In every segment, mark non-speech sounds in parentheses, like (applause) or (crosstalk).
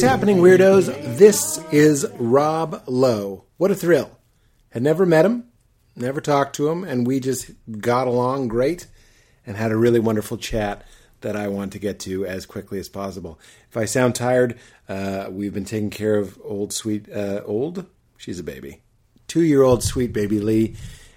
What's happening, weirdos? This is Rob Lowe. What a thrill. Had never met him, never talked to him, and we just got along great and had a really wonderful chat that I want to get to as quickly as possible. If I sound tired, uh, we've been taking care of old, sweet, uh, old? She's a baby. Two year old sweet baby Lee,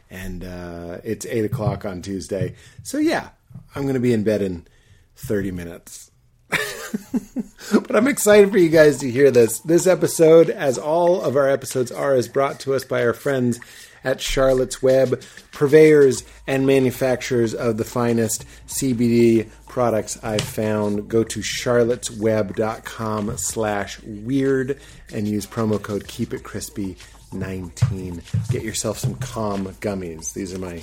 and uh, it's 8 o'clock on Tuesday. So, yeah, I'm going to be in bed in 30 minutes. (laughs) (laughs) but I'm excited for you guys to hear this. This episode, as all of our episodes are, is brought to us by our friends at Charlotte's Web, purveyors and manufacturers of the finest CBD products I've found. Go to charlottesweb.com slash weird and use promo code Keep It Crispy 19. Get yourself some calm gummies. These are my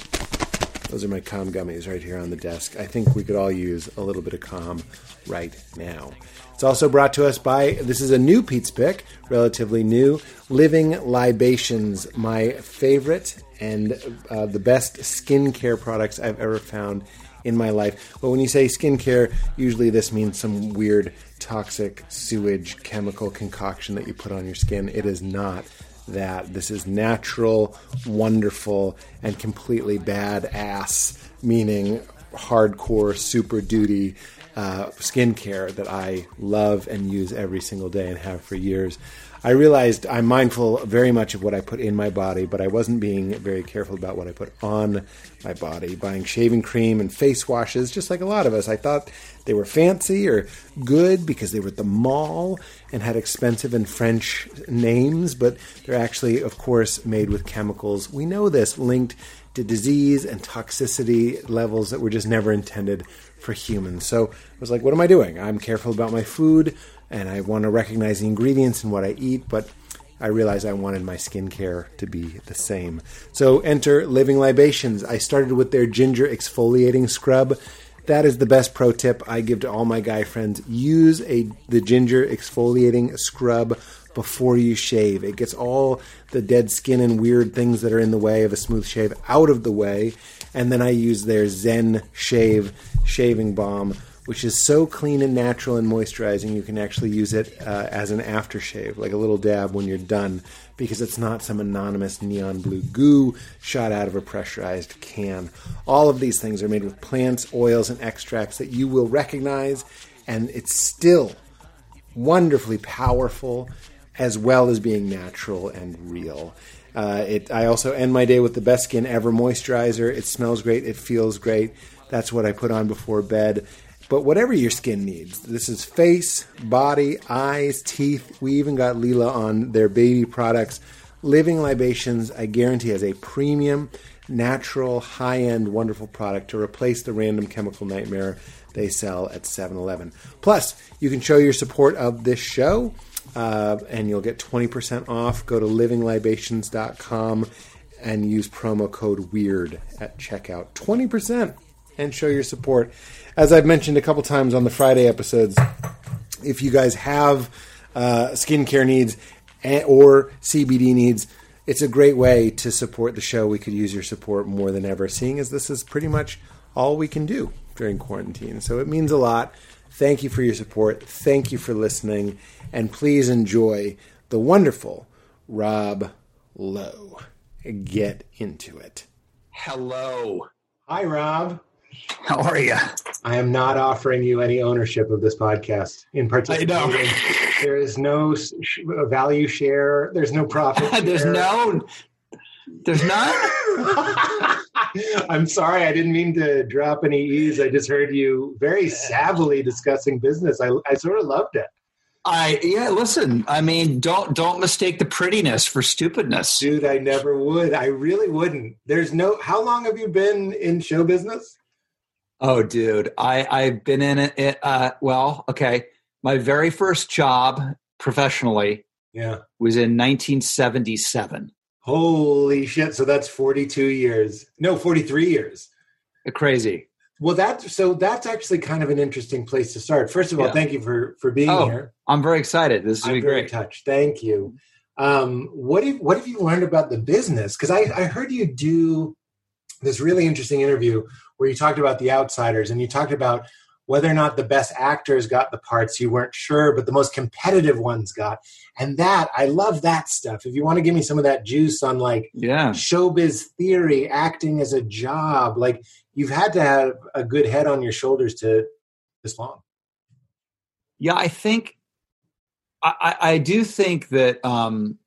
those are my calm gummies right here on the desk. I think we could all use a little bit of calm right now. It's also brought to us by this is a new Pete's pick, relatively new, Living Libations, my favorite and uh, the best skincare products I've ever found in my life. But when you say skincare, usually this means some weird toxic sewage chemical concoction that you put on your skin. It is not that this is natural, wonderful, and completely badass, meaning hardcore, super duty uh, skincare that I love and use every single day and have for years. I realized I'm mindful very much of what I put in my body, but I wasn't being very careful about what I put on my body. Buying shaving cream and face washes, just like a lot of us. I thought they were fancy or good because they were at the mall and had expensive and French names, but they're actually, of course, made with chemicals. We know this linked to disease and toxicity levels that were just never intended for humans. So I was like, what am I doing? I'm careful about my food and I want to recognize the ingredients and what I eat, but I realized I wanted my skincare to be the same. So enter Living Libations. I started with their ginger exfoliating scrub. That is the best pro tip I give to all my guy friends. Use a the ginger exfoliating scrub before you shave. It gets all the dead skin and weird things that are in the way of a smooth shave out of the way. And then I use their Zen Shave shaving balm which is so clean and natural and moisturizing, you can actually use it uh, as an aftershave, like a little dab when you're done, because it's not some anonymous neon blue goo shot out of a pressurized can. All of these things are made with plants, oils, and extracts that you will recognize, and it's still wonderfully powerful as well as being natural and real. Uh, it, I also end my day with the best skin ever moisturizer. It smells great. It feels great. That's what I put on before bed. But whatever your skin needs, this is face, body, eyes, teeth. We even got Leela on their baby products. Living Libations, I guarantee, has a premium, natural, high end, wonderful product to replace the random chemical nightmare they sell at 7 Eleven. Plus, you can show your support of this show uh, and you'll get 20% off. Go to livinglibations.com and use promo code WEIRD at checkout. 20% and show your support. As I've mentioned a couple times on the Friday episodes, if you guys have uh, skincare needs or CBD needs, it's a great way to support the show. We could use your support more than ever, seeing as this is pretty much all we can do during quarantine. So it means a lot. Thank you for your support. Thank you for listening. And please enjoy the wonderful Rob Lowe. Get into it. Hello. Hi, Rob. How are you? I am not offering you any ownership of this podcast in particular. I know. there is no value share. There's no profit. (laughs) there's no. There's none. (laughs) I'm sorry. I didn't mean to drop any ease. I just heard you very savvily discussing business. I, I sort of loved it. I yeah. Listen, I mean, don't don't mistake the prettiness for stupidness, dude. I never would. I really wouldn't. There's no. How long have you been in show business? Oh, dude, I I've been in it. uh, well, okay. My very first job professionally, yeah, was in 1977. Holy shit! So that's 42 years. No, 43 years. Crazy. Well, that's so that's actually kind of an interesting place to start. First of all, yeah. thank you for for being oh, here. I'm very excited. This is I'm very great. touched. Thank you. Um, what have what have you learned about the business? Because I, I heard you do this really interesting interview where you talked about the outsiders and you talked about whether or not the best actors got the parts you weren't sure but the most competitive ones got. And that i love that stuff. If you want to give me some of that juice on like yeah. showbiz theory acting as a job like you've had to have a good head on your shoulders to this long. Yeah i think i i do think that um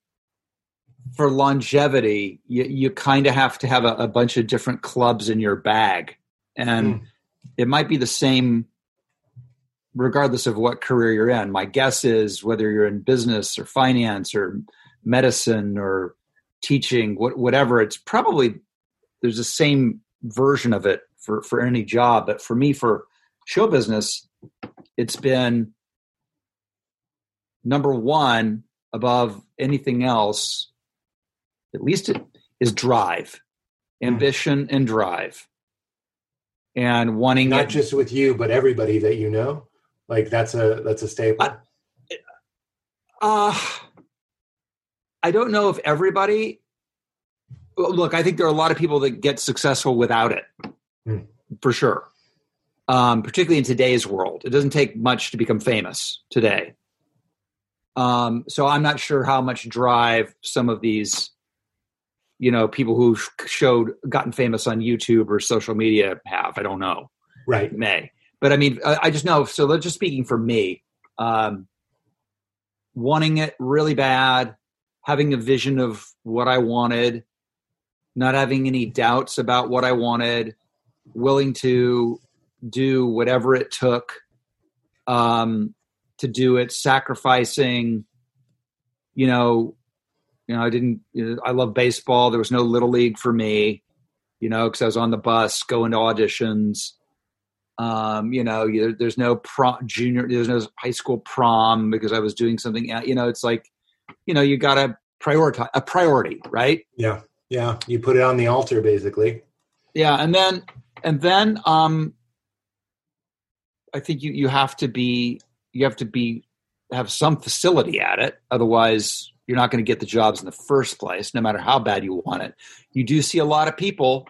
for longevity you, you kind of have to have a, a, bunch of different clubs in your bag and mm. it might be the same regardless of what career you're in. My guess is whether you're in business or finance or medicine or teaching, whatever, it's probably there's the same version of it for for any job. But for me, for show business, it's been number one above anything else. At least it is drive, hmm. ambition, and drive, and wanting not it, just with you, but everybody that you know. Like that's a that's a staple. I, uh, I don't know if everybody. Look, I think there are a lot of people that get successful without it, mm. for sure. Um, particularly in today's world, it doesn't take much to become famous today. Um, so I'm not sure how much drive some of these, you know, people who showed gotten famous on YouTube or social media have. I don't know. Right. May. But I mean, I, I just know. So just speaking for me, um, wanting it really bad, having a vision of what I wanted, not having any doubts about what I wanted, willing to do whatever it took um, to do it, sacrificing, you know, you know, I didn't, you know, I love baseball. There was no little league for me, you know, because I was on the bus going to auditions. Um, you know, you, there's no prom, junior, there's no high school prom because I was doing something. You know, it's like, you know, you got to prioritize a priority, right? Yeah, yeah. You put it on the altar, basically. Yeah, and then and then um, I think you you have to be you have to be have some facility at it, otherwise you're not going to get the jobs in the first place, no matter how bad you want it. You do see a lot of people.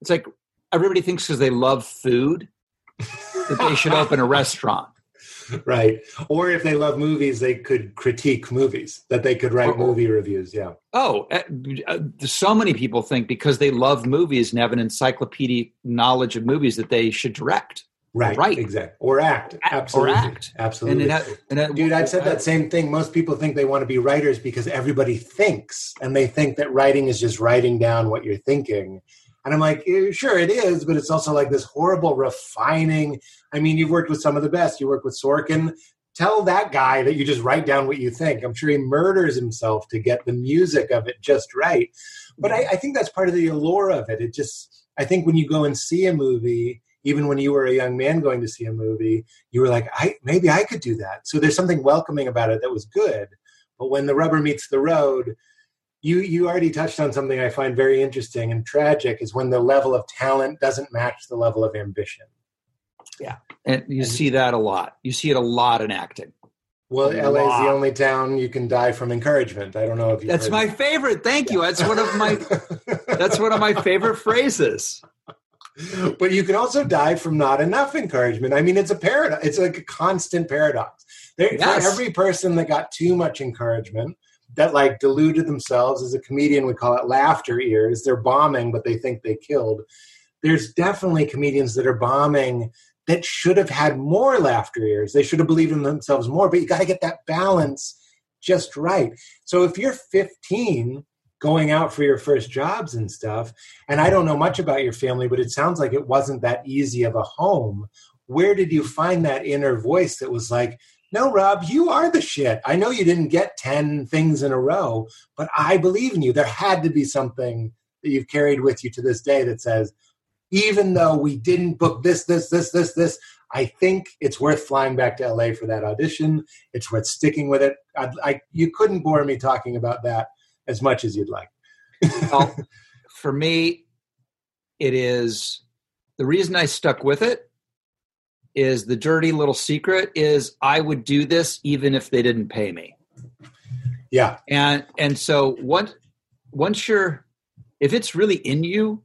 It's like everybody thinks because they love food that they should open a restaurant. (laughs) Right. Or if they love movies, they could critique movies, that they could write or, movie reviews. Yeah. Oh, uh, so many people think because they love movies and have an encyclopedic knowledge of movies that they should direct. Right. Right. Exactly. Or act. Absolutely. Or act. Absolutely. And it, and it, Dude, I've said that same thing. Most people think they want to be writers because everybody thinks, and they think that writing is just writing down what you're thinking. And I'm like, eh, sure, it is, but it's also like this horrible refining. I mean, you've worked with some of the best. You work with Sorkin. Tell that guy that you just write down what you think. I'm sure he murders himself to get the music of it just right. But I, I think that's part of the allure of it. It just, I think when you go and see a movie, even when you were a young man going to see a movie, you were like, I, maybe I could do that. So there's something welcoming about it that was good. But when the rubber meets the road, you you already touched on something I find very interesting and tragic is when the level of talent doesn't match the level of ambition. Yeah, and you and, see that a lot. You see it a lot in acting. Well, LA is the only town you can die from encouragement. I don't know if you. That's my that. favorite. Thank you. That's one of my. (laughs) that's one of my favorite phrases. But you can also die from not enough encouragement. I mean, it's a paradox. It's like a constant paradox. There, yes. For every person that got too much encouragement, that like deluded themselves as a comedian we call it laughter ears they're bombing but they think they killed there's definitely comedians that are bombing that should have had more laughter ears they should have believed in themselves more but you got to get that balance just right so if you're 15 going out for your first jobs and stuff and i don't know much about your family but it sounds like it wasn't that easy of a home where did you find that inner voice that was like no, Rob, you are the shit. I know you didn't get 10 things in a row, but I believe in you. There had to be something that you've carried with you to this day that says, even though we didn't book this, this, this, this, this, I think it's worth flying back to LA for that audition. It's worth sticking with it. I, I, you couldn't bore me talking about that as much as you'd like. (laughs) well, for me, it is the reason I stuck with it is the dirty little secret is I would do this even if they didn't pay me. Yeah. And and so once once you're if it's really in you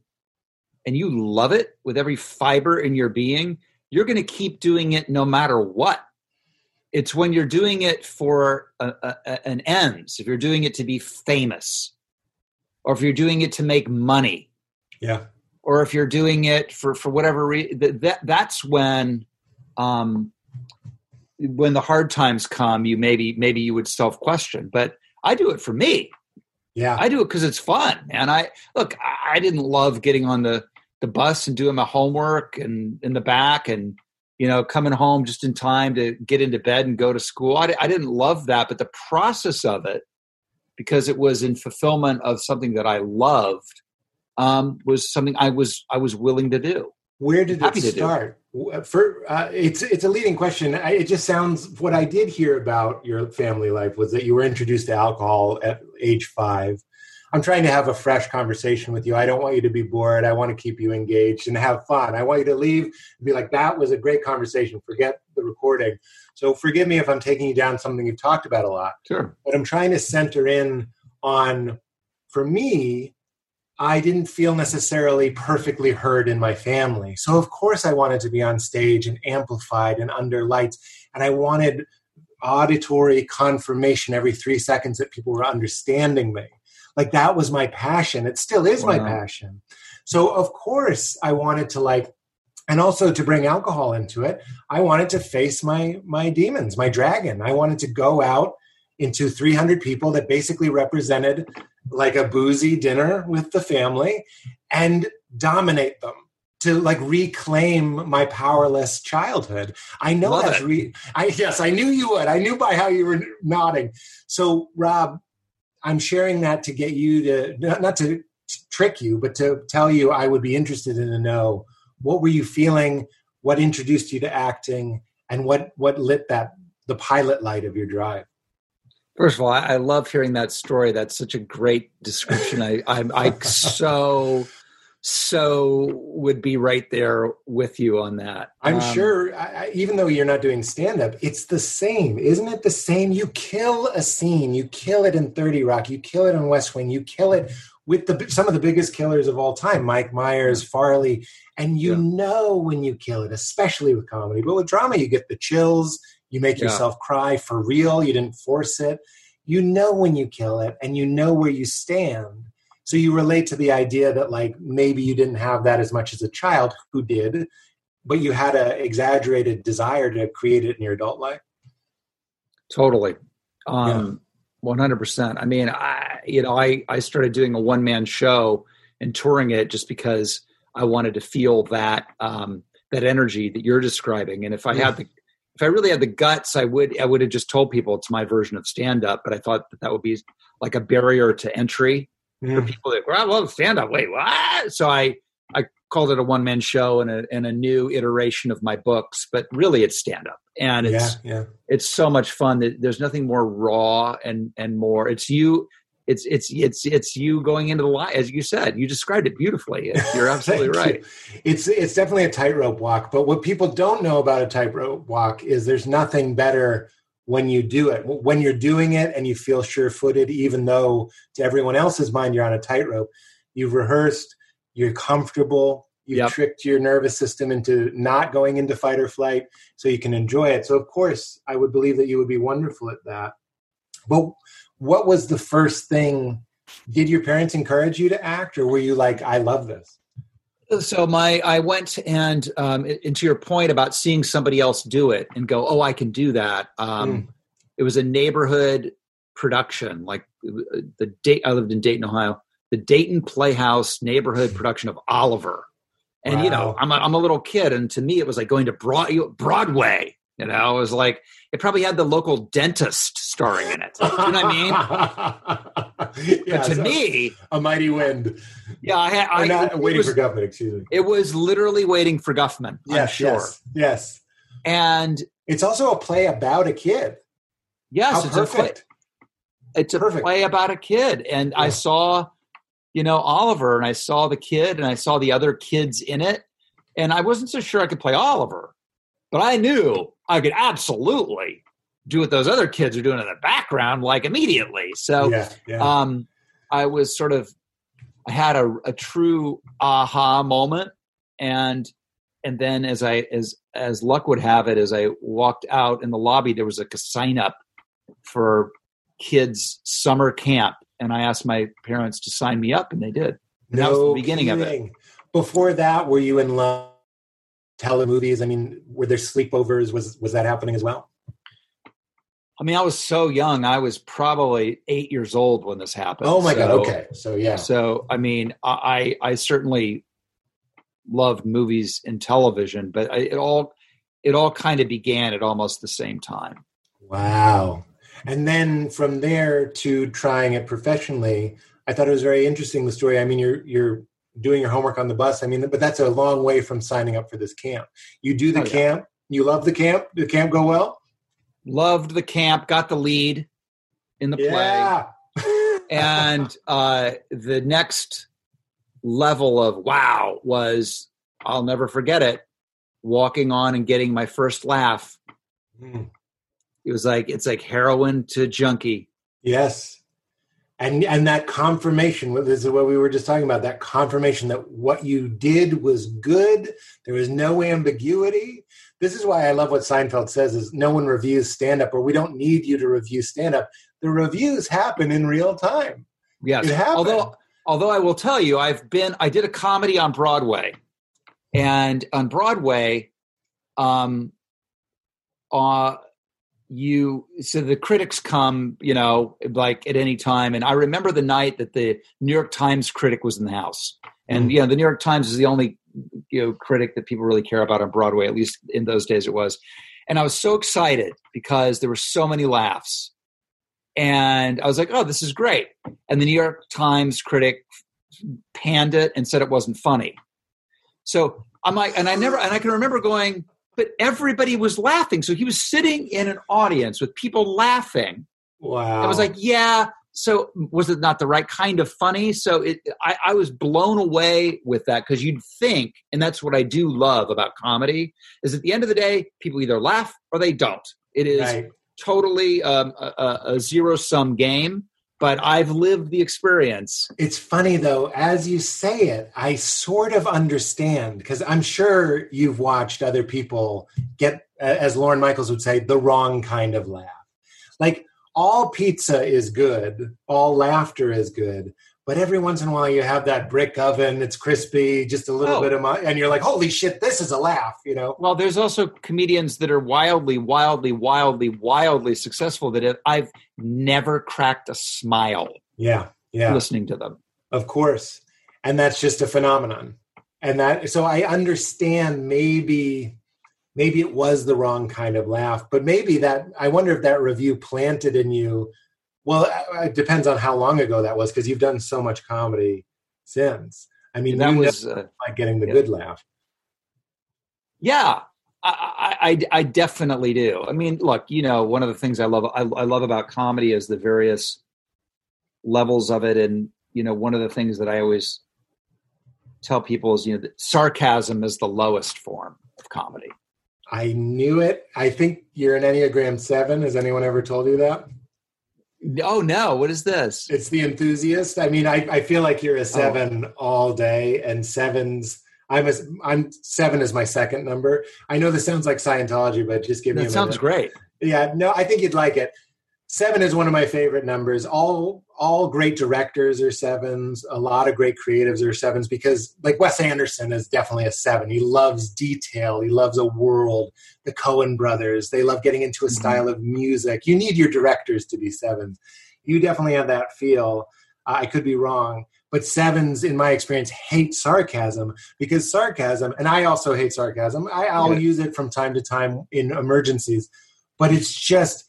and you love it with every fiber in your being, you're going to keep doing it no matter what. It's when you're doing it for a, a, an ends, if you're doing it to be famous, or if you're doing it to make money, yeah, or if you're doing it for for whatever reason, that that's when, um, when the hard times come, you maybe maybe you would self question. But I do it for me. Yeah, I do it because it's fun, and I look. I didn't love getting on the the bus and doing my homework and in the back and you know coming home just in time to get into bed and go to school. I, I didn't love that but the process of it because it was in fulfillment of something that i loved um, was something i was i was willing to do. Where did Happy it start? For uh, it's it's a leading question. I, it just sounds what i did hear about your family life was that you were introduced to alcohol at age five I'm trying to have a fresh conversation with you. I don't want you to be bored. I want to keep you engaged and have fun. I want you to leave and be like, that was a great conversation. Forget the recording. So forgive me if I'm taking you down something you've talked about a lot. Sure. But I'm trying to center in on, for me, I didn't feel necessarily perfectly heard in my family. So, of course, I wanted to be on stage and amplified and under lights. And I wanted auditory confirmation every three seconds that people were understanding me like that was my passion it still is wow. my passion so of course i wanted to like and also to bring alcohol into it i wanted to face my my demons my dragon i wanted to go out into 300 people that basically represented like a boozy dinner with the family and dominate them to like reclaim my powerless childhood. I know Love that's re- I yes, I knew you would. I knew by how you were nodding. So Rob, I'm sharing that to get you to not to trick you, but to tell you I would be interested in to know what were you feeling, what introduced you to acting, and what what lit that the pilot light of your drive. First of all, I, I love hearing that story. That's such a great description. I, I'm I (laughs) so so would be right there with you on that. I'm um, sure, I, even though you're not doing stand up, it's the same, isn't it? The same. You kill a scene, you kill it in 30 Rock, you kill it in West Wing, you kill it with the some of the biggest killers of all time, Mike Myers, Farley, and you yeah. know when you kill it, especially with comedy. But with drama, you get the chills, you make yeah. yourself cry for real, you didn't force it. You know when you kill it, and you know where you stand so you relate to the idea that like maybe you didn't have that as much as a child who did, but you had an exaggerated desire to create it in your adult life. Totally. Um, yeah. 100%. I mean, I, you know, I, I started doing a one man show and touring it just because I wanted to feel that, um, that energy that you're describing. And if I had the, if I really had the guts, I would, I would have just told people it's my version of stand up, but I thought that that would be like a barrier to entry for people that well, I love stand up. Wait, what? So I I called it a one man show and a and a new iteration of my books, but really it's stand up, and it's yeah, yeah. it's so much fun. That there's nothing more raw and and more. It's you. It's it's it's it's you going into the light, as you said. You described it beautifully. (laughs) You're absolutely right. You. It's it's definitely a tightrope walk. But what people don't know about a tightrope walk is there's nothing better when you do it. When you're doing it and you feel sure footed, even though to everyone else's mind you're on a tightrope, you've rehearsed, you're comfortable, you've yep. tricked your nervous system into not going into fight or flight so you can enjoy it. So, of course, I would believe that you would be wonderful at that. But what was the first thing? Did your parents encourage you to act, or were you like, I love this? So my i went and um into your point about seeing somebody else do it and go oh i can do that um mm. it was a neighborhood production like the date i lived in dayton ohio the dayton playhouse neighborhood (laughs) production of oliver and wow. you know I'm a, I'm a little kid and to me it was like going to broad, broadway you know it was like it probably had the local dentist starring in it. You know what I mean? yeah, (laughs) but to me, a mighty wind. Yeah, I had. I, not waiting was, for Guffman. Excuse me. It was literally waiting for Guffman. Yes, I'm sure. Yes, yes. And it's also a play about a kid. Yes, How it's perfect. a play. It's a perfect. play about a kid, and yeah. I saw, you know, Oliver, and I saw the kid, and I saw the other kids in it, and I wasn't so sure I could play Oliver, but I knew I could absolutely do what those other kids are doing in the background like immediately. So yeah, yeah. Um, I was sort of I had a, a true aha moment and and then as I as as luck would have it, as I walked out in the lobby, there was a sign up for kids' summer camp, and I asked my parents to sign me up, and they did. And that was the beginning of it. Before that, were you in love? Telemovies. I mean, were there sleepovers? Was was that happening as well? I mean, I was so young. I was probably eight years old when this happened. Oh my god. Okay. So yeah. So, I mean, I I certainly loved movies and television, but I, it all it all kind of began at almost the same time. Wow. And then from there to trying it professionally, I thought it was very interesting the story. I mean, you're you're doing your homework on the bus. I mean, but that's a long way from signing up for this camp. You do the Oh, yeah. camp. You love the camp. Did the camp go well? Loved the camp, got the lead in the play. (laughs) And uh, the next level of wow was I'll never forget it. Walking on and getting my first laugh. Mm, It was like it's like heroin to junkie. yes. And and that confirmation, this is what we were just talking about, that confirmation that what you did was good. There was no ambiguity. This is why I love what Seinfeld says is no one reviews stand up or we don't need you to review stand up. The reviews happen in real time. Yes. Although although I will tell you, I've been I did a comedy on Broadway. And on Broadway, um uh you so the critics come, you know, like at any time. And I remember the night that the New York Times critic was in the house. And Mm. you know, the New York Times is the only you know critic that people really care about on Broadway, at least in those days it was. And I was so excited because there were so many laughs. And I was like, oh, this is great. And the New York Times critic panned it and said it wasn't funny. So I'm like, and I never, and I can remember going, but everybody was laughing. So he was sitting in an audience with people laughing. Wow. I was like, yeah. So was it not the right kind of funny? So it, I, I was blown away with that because you'd think, and that's what I do love about comedy, is at the end of the day, people either laugh or they don't. It is right. totally um, a, a, a zero sum game, but I've lived the experience. It's funny though, as you say it, I sort of understand because I'm sure you've watched other people get, as Lorne Michaels would say, the wrong kind of laugh. Like all pizza is good, all laughter is good, but every once in a while you have that brick oven, it's crispy, just a little Oh. bit of my, and you're like, holy shit, this is a laugh, you know? Well, there's also comedians that are wildly, wildly, wildly, wildly successful that have- I've never cracked a smile Yeah, yeah. listening to them. Of course. And that's just a phenomenon. And that so I understand maybe maybe it was the wrong kind of laugh, but maybe that I wonder if that review planted in you well, uh, it depends on how long ago that was because you've done so much comedy since. I mean, that was, uh, like getting the yeah. good laugh. yeah, I, I, I, definitely do. I mean, look, you know, one of the things I love, I, I love about comedy is the various levels of it, and you know, one of the things that I always tell people is, you know, that sarcasm is the lowest form of comedy. I knew it. I think you're an Enneagram 7. Has anyone ever told you that? Oh no, what is this? It's the enthusiast. I mean, I, I feel like you're a oh. seven all day, and sevens. I'm a, I'm seven is my second number. I know this sounds like Scientology, but just give me. That sounds minute. great. Yeah, no, I think you'd like it. Seven is one of my favorite numbers. All all great directors are sevens. A lot of great creatives are sevens because, like Wes Anderson, is definitely a seven. He loves detail. He loves a world. The Coen brothers, they love getting into a Mhm. style of music. You need your directors to be sevens. You definitely have that feel. I could be wrong, but sevens, in my experience, hate sarcasm because sarcasm, and I also hate sarcasm. I, I'll Yeah. use it from time to time in emergencies, but it's just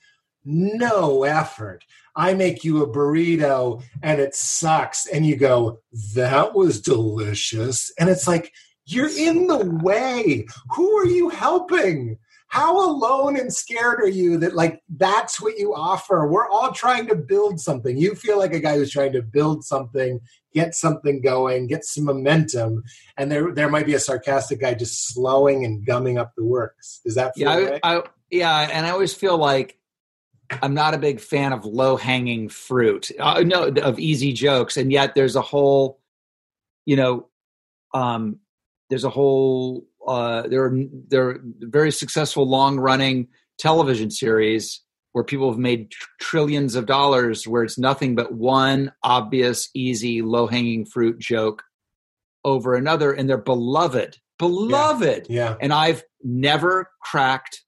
no effort. I make you a burrito and it sucks, and you go, That was delicious. And it's like, You're in the way. Who are you helping? How alone and scared are you that, like, that's what you offer? We're all trying to build something. You feel like a guy who's trying to build something, get something going, get some momentum, and there, there might be a sarcastic guy just slowing and gumming up the works. Does that feel Yeah, right? I, I, yeah, and I always feel like I'm not a big fan of low hanging fruit. Uh, no, of easy jokes, and yet there's a whole, you know, um, there's a whole uh, there are there are very successful long running television series where people have made tr- trillions of dollars where it's nothing but one obvious, easy, low hanging fruit joke over another, and they're beloved, beloved. Yeah. And I've never cracked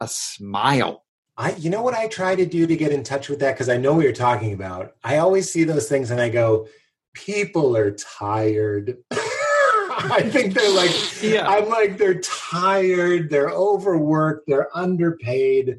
a smile. I, you know what I try to do to get in touch with that because I know what you're talking about. I always see those things and I go, people are tired. (laughs) I think they're like, Yeah. I'm like, they're tired, they're overworked, they're underpaid.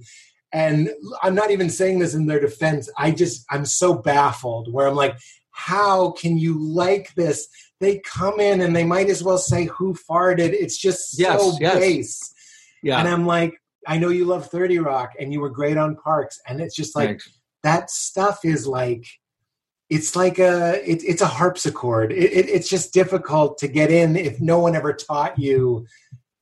And I'm not even saying this in their defense. I just, I'm so baffled where I'm like, how can you like this? They come in and they might as well say who farted. It's just so Yes, yes. base. Yeah. And I'm like, I know you love 30 Rock and you were great on Parks. And it's just like, Thanks. that stuff is like it's like a it, it's a harpsichord it, it, it's just difficult to get in if no one ever taught you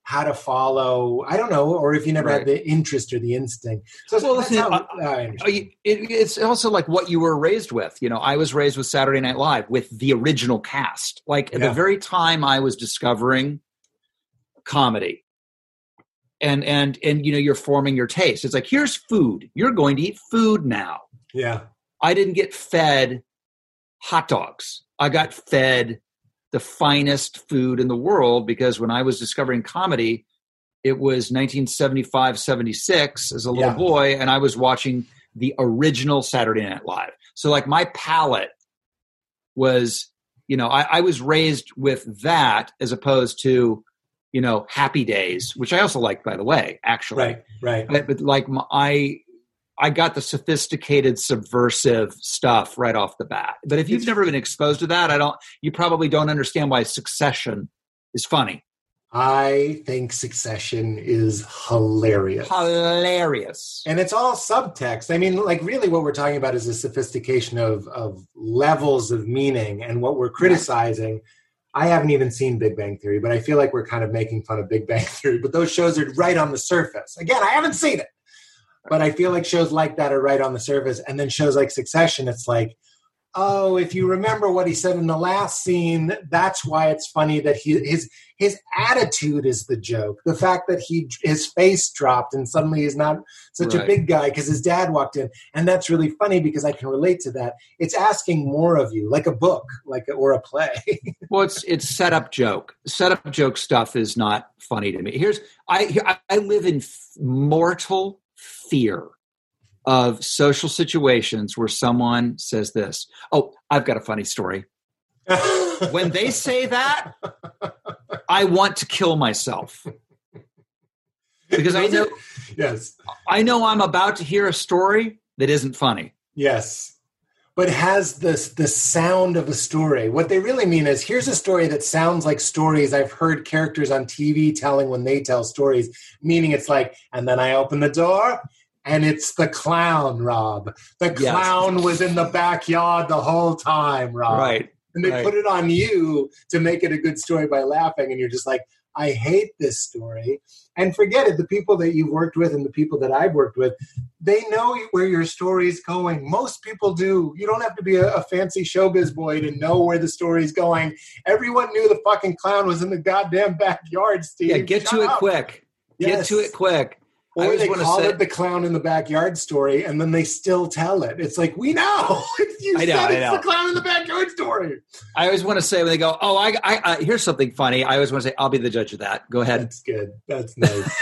how to follow i don't know or if you never Right. had the interest or the instinct so Well, listen, how, I- I Uh, it, it's also like what you were raised with. You know, I was raised with Saturday Night Live with the original cast. Like at Yeah. the very time I was discovering comedy, and and and you know, you're forming your taste. It's like here's food. You're going to eat food now. yeah I didn't get fed hot dogs. I got fed the finest food in the world because when I was discovering comedy, it was 1975, 76 as a little Yeah. boy, and I was watching the original Saturday Night Live. So, like, my palate was, you know, I, I was raised with that as opposed to, you know, Happy Days, which I also like, by the way, actually right right but, but like my, I I got the sophisticated subversive stuff right off the bat. But if you've never been exposed to that, I don't you probably don't understand why succession is funny. i think succession is hilarious Hilarious. and it's all subtext i mean like really what we're talking about is a sophistication of of levels of meaning and what we're criticizing i haven't even seen big bang theory but i feel like we're kind of making fun of big bang (laughs) theory but those shows are right on the surface. Again i haven't seen it but i feel like shows like that are right on the surface. And then shows like succession it's like oh if you remember what he said in the last scene that's why it's funny that he his his attitude is the joke. The fact that he his face dropped and suddenly he's not such a big guy because his dad walked in. And that's really funny because i can relate to that. It's asking more of you like a book like a, or a play. (laughs) Well, it's it's setup joke. Setup joke stuff is not funny to me. Here's I I live in f- mortal fear of social situations where someone says this. Oh, I've got a funny story. (laughs) when they say that, I want to kill myself because I know yes I know I'm about to hear a story that isn't funny. Yes. But has this the sound of a story. What they really mean is here's a story that sounds like stories I've heard characters on TV telling when they tell stories, meaning it's like, and then I open the door and it's the clown, Rob. The Yes. clown was in the backyard the whole time, Rob. Right. And they right. put it on you to make it a good story by laughing, and you're just like, I hate this story. And forget it, the people that you've worked with and the people that I've worked with, they know where your story's going. Most people do. You don't have to be a, a fancy showbiz boy to know where the story's going. Everyone knew the fucking clown was in the goddamn backyard, Steve. Yeah, get Shut to it up. quick. Get to it quick. I Or always they call say- it the clown in the backyard story, and then they still tell it. It's like we know. (laughs) you I know, said I it's know. the clown in the backyard story. I always want to say when they go, "Oh, I, I, I here's something funny." I always want to say, "I'll be the judge of that." Go ahead. That's good. That's nice.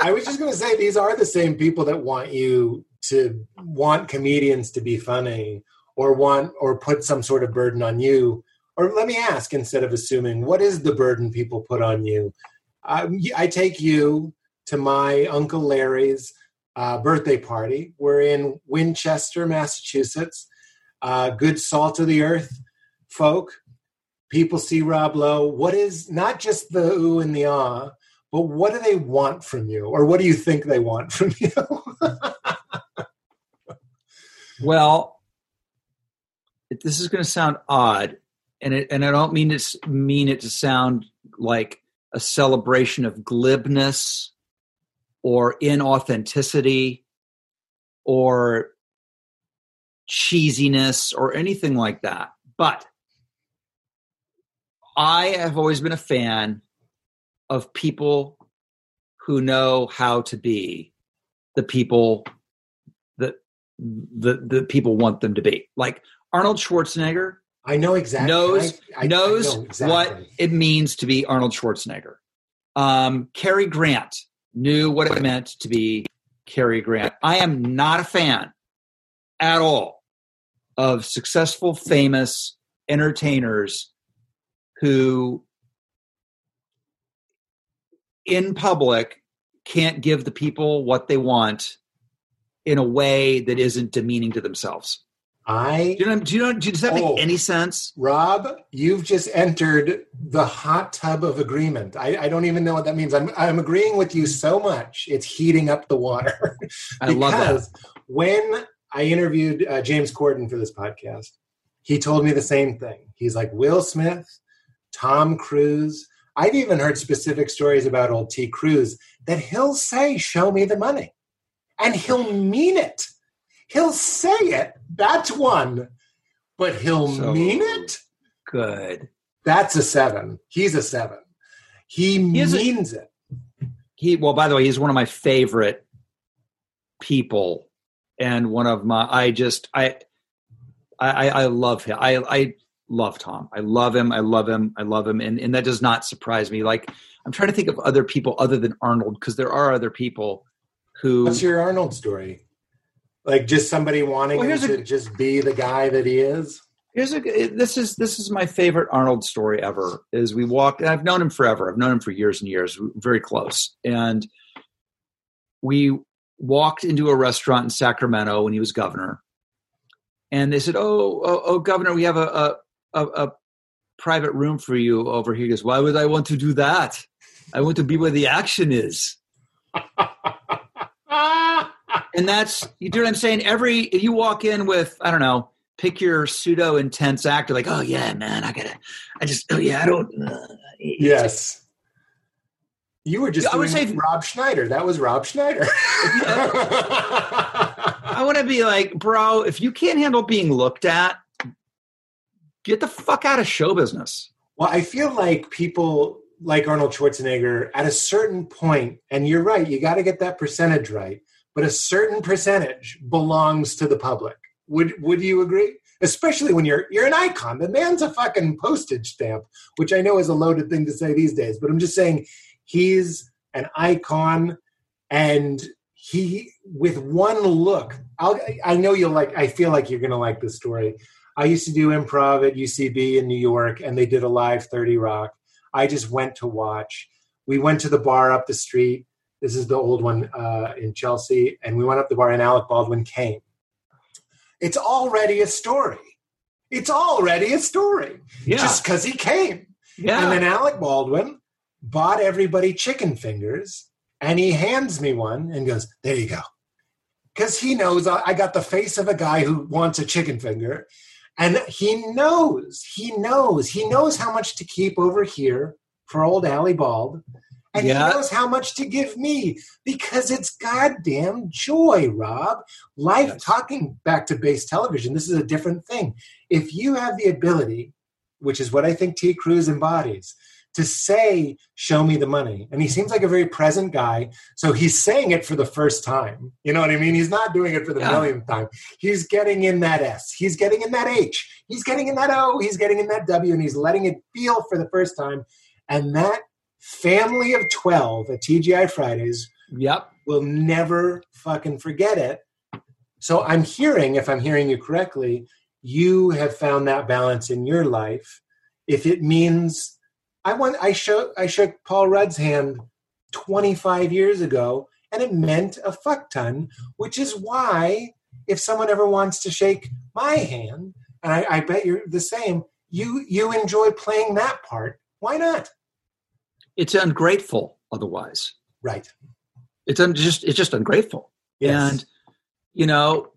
I was just going to say these are the same people that want you to want comedians to be funny or want or put some sort of burden on you. Or let me ask instead of assuming, what is the burden people put on you? Um, I take you to my Uncle Larry's uh, birthday party. We're in Winchester, Massachusetts. Uh, good salt of the earth folk. People see Rob Lowe. What is not just the ooh and the ah, but what do they want from you, or what do you think they want from you? (laughs) Well, this is going to sound odd, and it, and I don't mean it mean it to sound like a celebration of glibness or inauthenticity or cheesiness or anything like that. But I have always been a fan of people who know how to be the people that the the people want them to be. Like Arnold Schwarzenegger I know exactly. knows I, I- I knows know exactly. what it means to be Arnold Schwarzenegger. Um, Cary Grant knew what it meant to be Cary Grant. I am not a fan at all of successful, famous entertainers who, in public, can't give the people what they want in a way that isn't demeaning to themselves. I Do you know? Do you know? Does that make Oh. any sense? Rob, you've just entered the hot tub of agreement. I, I don't even know what that means. I'm I'm agreeing with you so much. It's heating up the water. (laughs) I love that. Because when I interviewed uh, James Corden for this podcast, he told me the same thing. He's like Will Smith, Tom Cruise. I've even heard specific stories about old T. Cruise that he'll say, "Show me the money," and he'll mean it. He'll say it. That's one, but he'll So- mean it. Good. That's a seven. He's a seven. He a- means it. He well, by the way, he's one of my favorite people, and one of my. I just I I, I love him. I I love Tom. I love him. I love him. I love him, and and that does not surprise me. Like I'm trying to think of other people other than Arnold because there are other people who. What's your Arnold story? Like just somebody wanting Well, him a- to just be the guy that he is. Here's a this is this is my favorite Arnold story ever. Is we walked. and I've known him forever. I've known him for years and years. Very close, and we walked into a restaurant in Sacramento when he was governor, and they said, "Oh, oh, oh governor, we have a a, a a private room for you over here." He goes, "Why would I want to do that? I want to be where the action is." (laughs) And that's you do what I'm saying. Every if you walk in with I don't know, pick your pseudo intense actor, like, oh yeah, man, I gotta, I just, oh yeah, I don't. Uh, yes. You were just I would say- Rob Schneider. That was Rob Schneider. I want to be like, bro, if you can't handle being looked at, get the fuck out of show business. Well, I feel like people like Arnold Schwarzenegger at a certain point, and you're right, you got to get that percentage right, but a certain percentage belongs to the public. Would would you agree? Especially when you're you're an icon. The man's a fucking postage stamp, which I know is a loaded thing to say these days, but I'm just saying he's an icon and he with one look I'll, i know you'll like i feel like you're gonna like this story I used to do improv at UCB in New York, and they did a live 30 Rock. I just went to watch. We went to the bar up the street. This is the old one uh, in Chelsea, and we went up the bar, and Alec Baldwin came. It's already a story. It's already a story. Yeah, Just because he came. yeah. And then Alec Baldwin bought everybody chicken fingers and he hands me one and goes, There you go. Because he knows I got the face of a guy who wants a chicken finger. And he knows, he knows, he knows how much to keep over here for old Allie Bald. And Yeah. he knows how much to give me because it's goddamn joy, Rob. Life, Yes. talking back to base television, this is a different thing. If you have the ability, which is what I think T. Cruise embodies, to say, Show me the money. And he seems like a very present guy. So he's saying it for the first time. You know what I mean? He's not doing it for the Yeah. millionth time. He's getting in that S. He's getting in that H. He's getting in that O. He's getting in that W. And he's letting it feel for the first time. And that family of 12 at TGI Fridays yep. will never fucking forget it. So I'm hearing, if I'm hearing you correctly, you have found that balance in your life. If it means I want I shook I shook Paul Rudd's hand 25 years ago and it meant a fuck ton, which is why if someone ever wants to shake my hand, and I, I bet you're the same, you you enjoy playing that part. Why not? It's ungrateful otherwise. Right. It's un- just it's just ungrateful. Yes. And you know,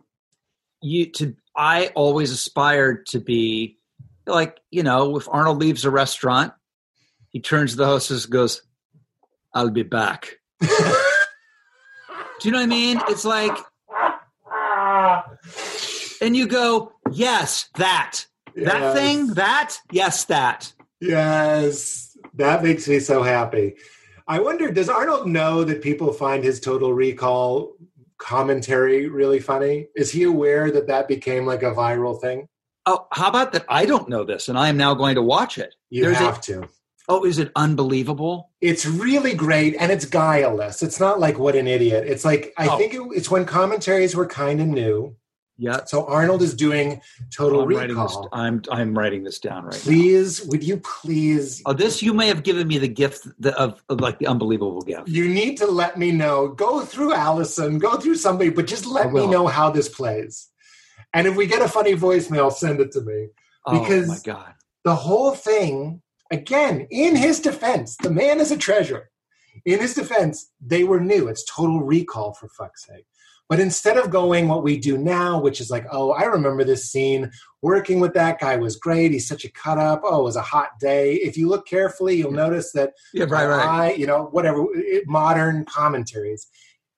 you to I always aspired to be like, you know, if Arnold leaves a restaurant, he turns to the hostess and goes, I'll be back. Do you know what I mean? It's like and you go, Yes, that. That Yes. thing, that, yes, that. Yes, that makes me so happy. I wonder, does Arnold know that people find his Total Recall commentary really funny? Is he aware that that became like a viral thing? Oh, how about that? I don't know this, and I am now going to watch it. You There's have a, to. Oh, is it unbelievable? It's really great and it's guileless. It's not like what an idiot. It's like I Oh. think it, it's when commentaries were kind of new. Yeah. So Arnold is doing Total I'm writing this. I'm I'm writing this down right now. Please, would you please? Oh, this you may have given me the gift the, of, of like the unbelievable gift. You need to let me know. Go through Allison, go through somebody, but just let me know how this plays. And if we get a funny voicemail, send it to me. Oh Because- my god. the whole thing again in his defense the man is a treasure in his defense they were new it's total recall for fuck's sake but instead of going what we do now which is like oh i remember this scene. Working with that guy was great. He's such a cut up. Oh it was a hot day. If you look carefully you'll notice that Yeah, right, right. I, you know whatever it, modern commentaries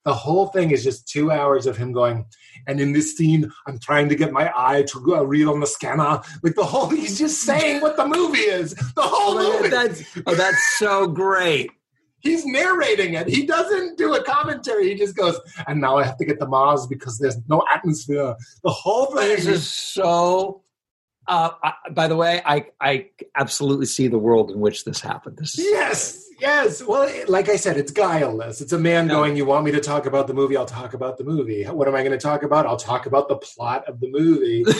the whole thing is just two hours of him going and in this scene i'm trying to get my eye to go uh, read on the scanner. Like the whole he's just saying what the movie is. The whole Oh, movie. that's oh, that's so great. He's narrating it he doesn't do a commentary he just goes and now i have to get the mars because there's no atmosphere the whole thing This is so. Uh, I, by the way, I I absolutely see the world in which this happened. This is Yes, yes. Well, like I said, it's guileless. It's a man No. going, You want me to talk about the movie? I'll talk about the movie. What am I going to talk about? I'll talk about the plot of the movie. (laughs)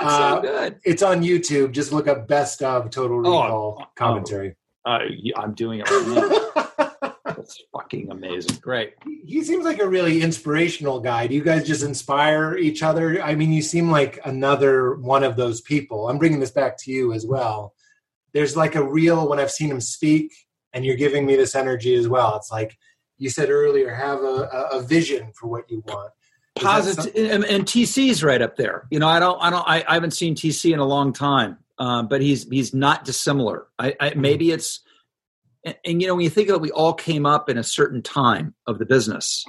Uh, so good. it's on YouTube. Just look up Best of Total Oh, Recall oh. commentary. Uh, I'm doing it right now. (laughs) That's fucking amazing. Great. he seems like a really inspirational guy. Do you guys just inspire each other? I mean, you seem like another one of those people. I'm bringing this back to you as well. There's like a real, when I've seen him speak, and you're giving me this energy as well. It's like you said earlier, have a, a, a vision for what you want. Is Positive and, and TC's right up there. You know, I don't, I don't, I, I haven't seen TC in a long time, um, but he's he's not dissimilar. I, I maybe it's, and, and you know, when you think of it, we all came up in a certain time of the business,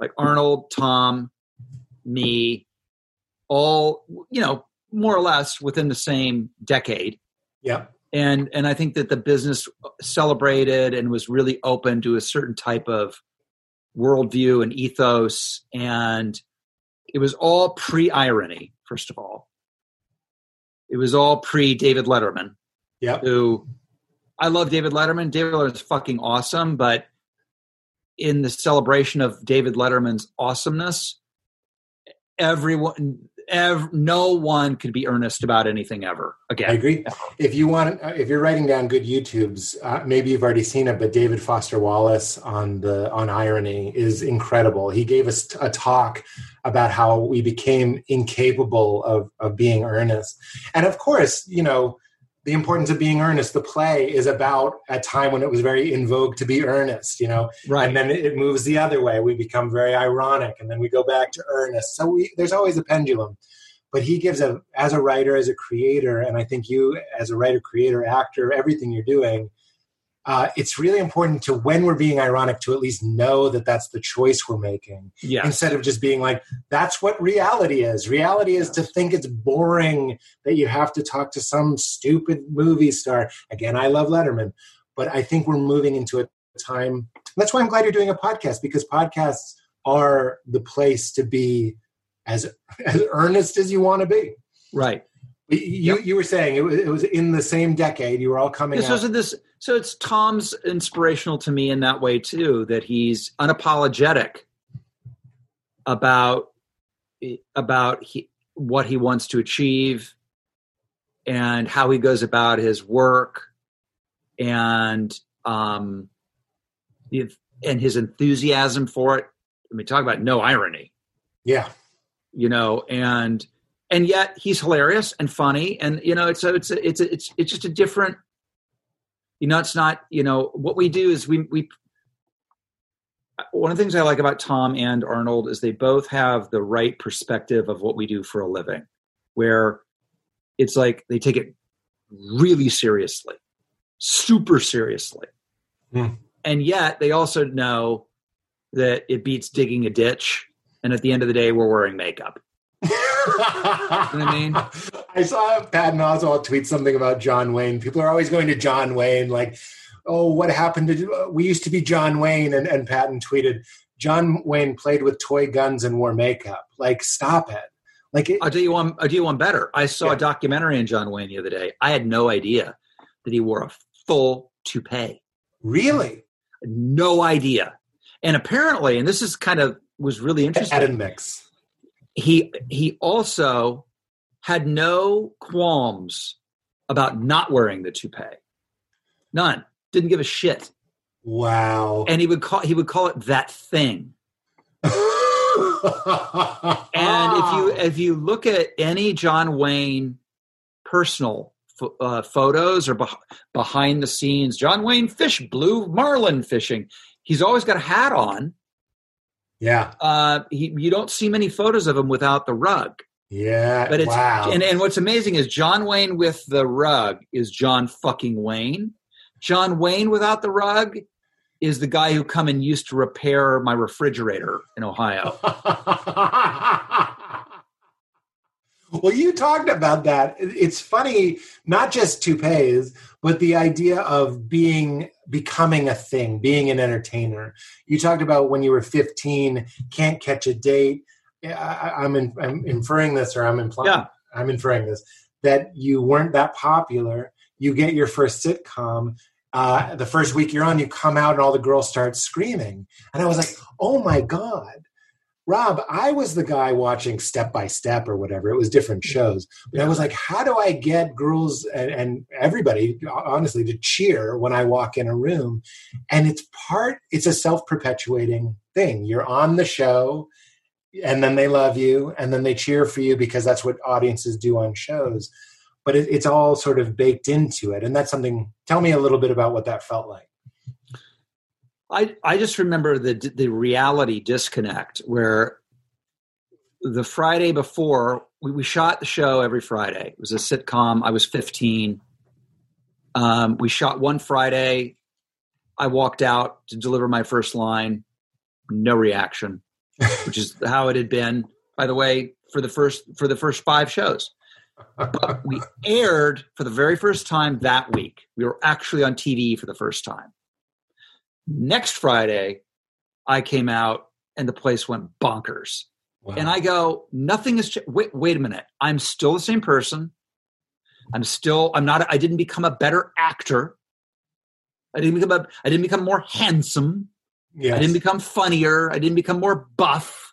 like Arnold, Tom, me, all you know, more or less within the same decade. Yep. and and I think that the business celebrated and was really open to a certain type of worldview and ethos, and it was all pre irony. First of all, it was all pre David Letterman, Yep. who I love. David Letterman. David Letterman's fucking awesome, but in the celebration of David Letterman's awesomeness, everyone. Ev- no one could be earnest about anything ever again. I agree. If you want, uh, if you're writing down good YouTubes, uh, maybe you've already seen it, but David Foster Wallace on the on irony is incredible. He gave us a talk about how we became incapable of of being earnest, and of course, you know. The importance of being earnest. The play is about a time when it was very in vogue to be earnest, you know, Right. and then it moves the other way. We become very ironic, and then we go back to earnest. So we, there's always a pendulum. But he gives a, as a writer, as a creator, and I think you, as a writer, creator, actor, everything you're doing, uh, it's really important to when we're being ironic to at least know that that's the choice we're making Yes. instead of just being like that's what reality is reality is to think it's boring that you have to talk to some stupid movie star again i love letterman but i think we're moving into a time that's why i'm glad you're doing a podcast because podcasts are the place to be as (laughs) as earnest as you want to be Right. You Yep. you were saying it was, it was in the same decade you were all coming This out wasn't this. So it's Tom's inspirational to me in that way too. That he's unapologetic about about he, what he wants to achieve and how he goes about his work and um and his enthusiasm for it. I mean, talk about no irony. yeah you know and and yet he's hilarious and funny and you know it's a, it's a, it's a, it's it's just a different you know it's not you know what we do is we we one of the things i like about tom and arnold is they both have the right perspective of what we do for a living where it's like they take it really seriously super seriously Hmm. and yet they also know that it beats digging a ditch and at the end of the day we're wearing makeup (laughs) I mean? I saw Patton Oswalt tweet something about John Wayne. People are always going to John Wayne, like, oh, what happened to? We used to be John Wayne, and, and Patton tweeted, John Wayne played with toy guns and wore makeup. Like, stop it. Like, it, I'll do you one. I'll do you one better. I saw Yeah. a documentary on John Wayne the other day. I had no idea that he wore a full toupee. really No idea. And apparently, and this is kind of was really interesting. And mix. He he also had no qualms about not wearing the toupee. None. Didn't give a shit. Wow. And he would call he would call it that thing. (laughs) And if you if you look at any John Wayne personal uh, photos or beh- behind the scenes, John Wayne fish blue marlin fishing. He's always got a hat on. Yeah, Uh, he, you don't see many photos of him without the rug. yeah, But it's wow. and, and what's amazing is John Wayne with the rug is John fucking Wayne. John Wayne without the rug is the guy who come and used to repair my refrigerator in Ohio. (laughs) well, you talked about that. It's funny, not just toupees, but the idea of being becoming a thing, being an entertainer. You talked about when you were 15, can't catch a date. I, I'm, in, I'm inferring this, or I'm implying. Yeah. I'm inferring this that you weren't that popular. You get your first sitcom. Uh, the first week you're on, you come out and all the girls start screaming. And I was like, oh my God. Rob, I was the guy watching Step by Step or whatever. It was different mm-hmm. shows. But I was like, how do I get girls and, and everybody, honestly, to cheer when I walk in a room? And it's part, it's a self perpetuating thing. You're on the show, and then they love you, and then they cheer for you because that's what audiences do on shows. But it, it's all sort of baked into it. And that's something, tell me a little bit about what that felt like. I I just remember the the reality disconnect where the Friday before we, we shot the show every Friday. It was a sitcom. I was 15. Um, we shot one Friday. I walked out to deliver my first line. No reaction, which is how it had been, by the way, for the first for the first five shows. But we aired for the very first time that week. We were actually on TV for the first time. Next Friday, I came out and the place went bonkers. Wow. And I go, nothing is. changed. Wait, wait a minute. I'm still the same person. I'm still, I'm not, I didn't become a better actor. I didn't become a, I didn't become more handsome. yes. I didn't become funnier. I didn't become more buff.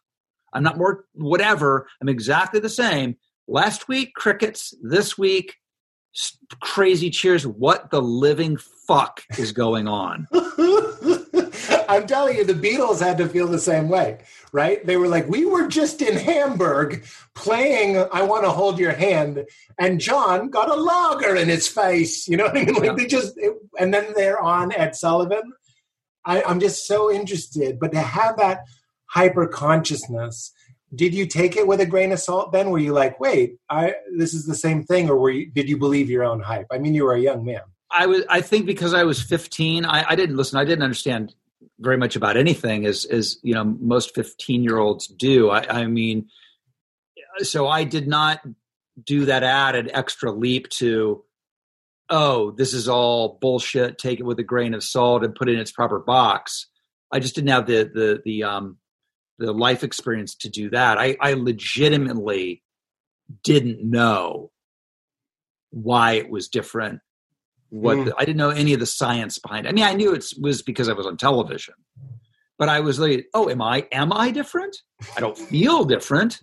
I'm not more whatever. I'm exactly the same. Last week, crickets. This week, crazy cheers. What the living fuck is going on? (laughs) I'm telling you, the Beatles had to feel the same way, right? They were like, we were just in Hamburg playing I Want to Hold Your Hand, and John got a lager in his face. You know what I mean? Like Yeah. they just, it, and then they're on Ed Sullivan. I, I'm just so interested. But to have that hyper consciousness, did you take it with a grain of salt then? Were you like, wait, I this is the same thing, or were you, did you believe your own hype? I mean, you were a young man. I was I think because I was 15, I, I didn't listen. I didn't understand very much about anything as as you know most 15 year olds do. I, I mean, so I did not do that added extra leap to, oh, this is all bullshit. Take it with a grain of salt and put it in its proper box. I just didn't have the the the um the life experience to do that. I, I legitimately didn't know why it was different what Mm. the, I didn't know any of the science behind it. I mean, I knew it was because I was on television, but I was like, oh, am I am I different? I don't feel different.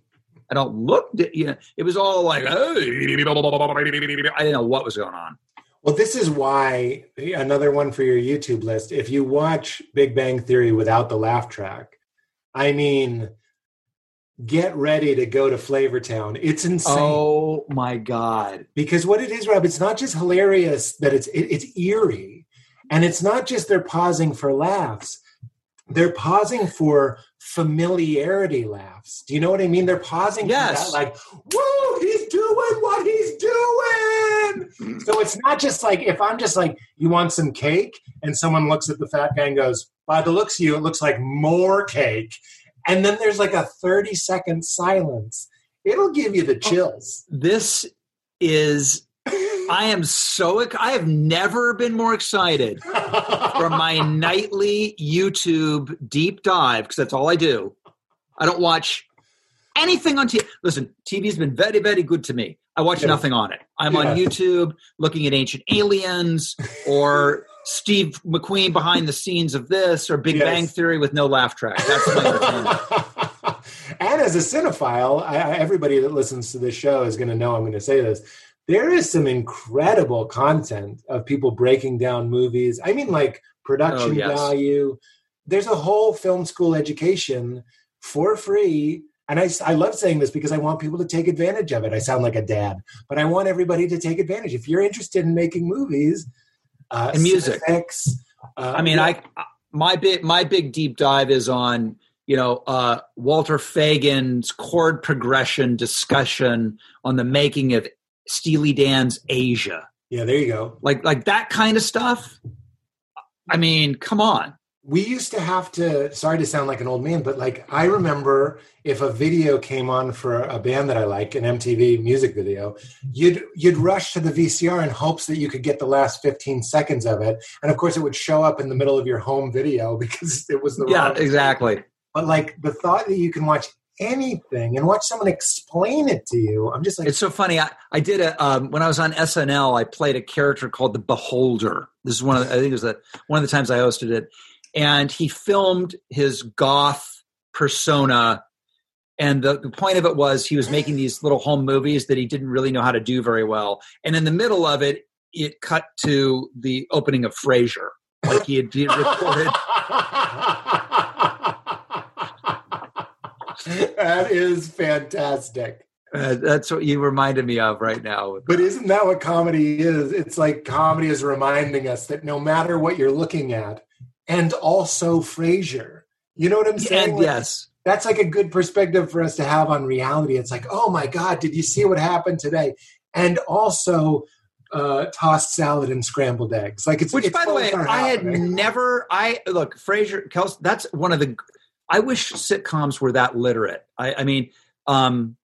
I don't look. Di-. You know, it was all like, oh, I didn't know what was going on. Well, this is why another one for your YouTube list. If you watch Big Bang Theory without the laugh track, I mean, get ready to go to Flavortown. It's insane Oh my god! because what it is, Rob, it's not just hilarious that it's it, it's eerie, and it's not just they're pausing for laughs. They're pausing for familiarity laughs. Do you know what I mean? They're pausing Yes. for that, like, whoa, he's doing what he's doing. So it's not just like if I'm just like, you want some cake, and someone looks at the fat guy and goes, by the looks of you, it looks like more cake. And then there's like a 30 second silence. It'll give you the oh. chills. This is (laughs) I am so I have never been more excited for my nightly YouTube deep dive because that's all I do. I don't watch anything on TV. Listen, TV's been very, very good to me. I watch Yeah. nothing on it. I'm Yeah. on YouTube looking at ancient aliens or Steve McQueen behind the scenes of this or Big Yes. Bang Theory with no laugh track. That's my (laughs) and as a cinephile, I, everybody that listens to this show is going to know I'm going to say this. There is some incredible content of people breaking down movies. I mean, like production Oh, yes. value. There's a whole film school education for free. And I, I love saying this because I want people to take advantage of it. I sound like a dad, but I want everybody to take advantage. If you're interested in making movies uh, And music. Cinefix, uh, I mean, yeah. I my big my big deep dive is on you know uh, Walter Fagen's chord progression discussion on the making of Steely Dan's Aja, yeah, there you go. like like that kind of stuff. I mean, come on. We used to have to sorry to sound like an old man but like i remember if a video came on for a band that i like an mtv music video you'd you'd rush to the vcr in hopes that you could get the last 15 seconds of it and of course it would show up in the middle of your home video (laughs) because it was the Yeah, exactly. but like the thought that you can watch anything and watch someone explain it to you i'm just like It's so funny. I, I did a um, when I was on SNL. I played a character called the Beholder. This is one of the, I think it was the, one of the times I hosted it, and he filmed his goth persona. And the, the point of it was he was making these little home movies that he didn't really know how to do very well. And in the middle of it, it cut to the opening of Frasier. Like he had, he had recorded. (laughs) that is fantastic Uh, that's what you reminded me of right now. But isn't that what comedy is? It's like comedy is reminding us that no matter what you're looking at, and also Frasier. You know what I'm saying? and Like, yes, That's like a good perspective for us to have on reality. It's like, oh my God, did you see what happened today? And also uh, tossed salad and scrambled eggs. Like it's Which, it's by the way, I had (laughs) never. I look, Frasier, Kels. That's one of the. I wish sitcoms were that literate. I, I mean, um,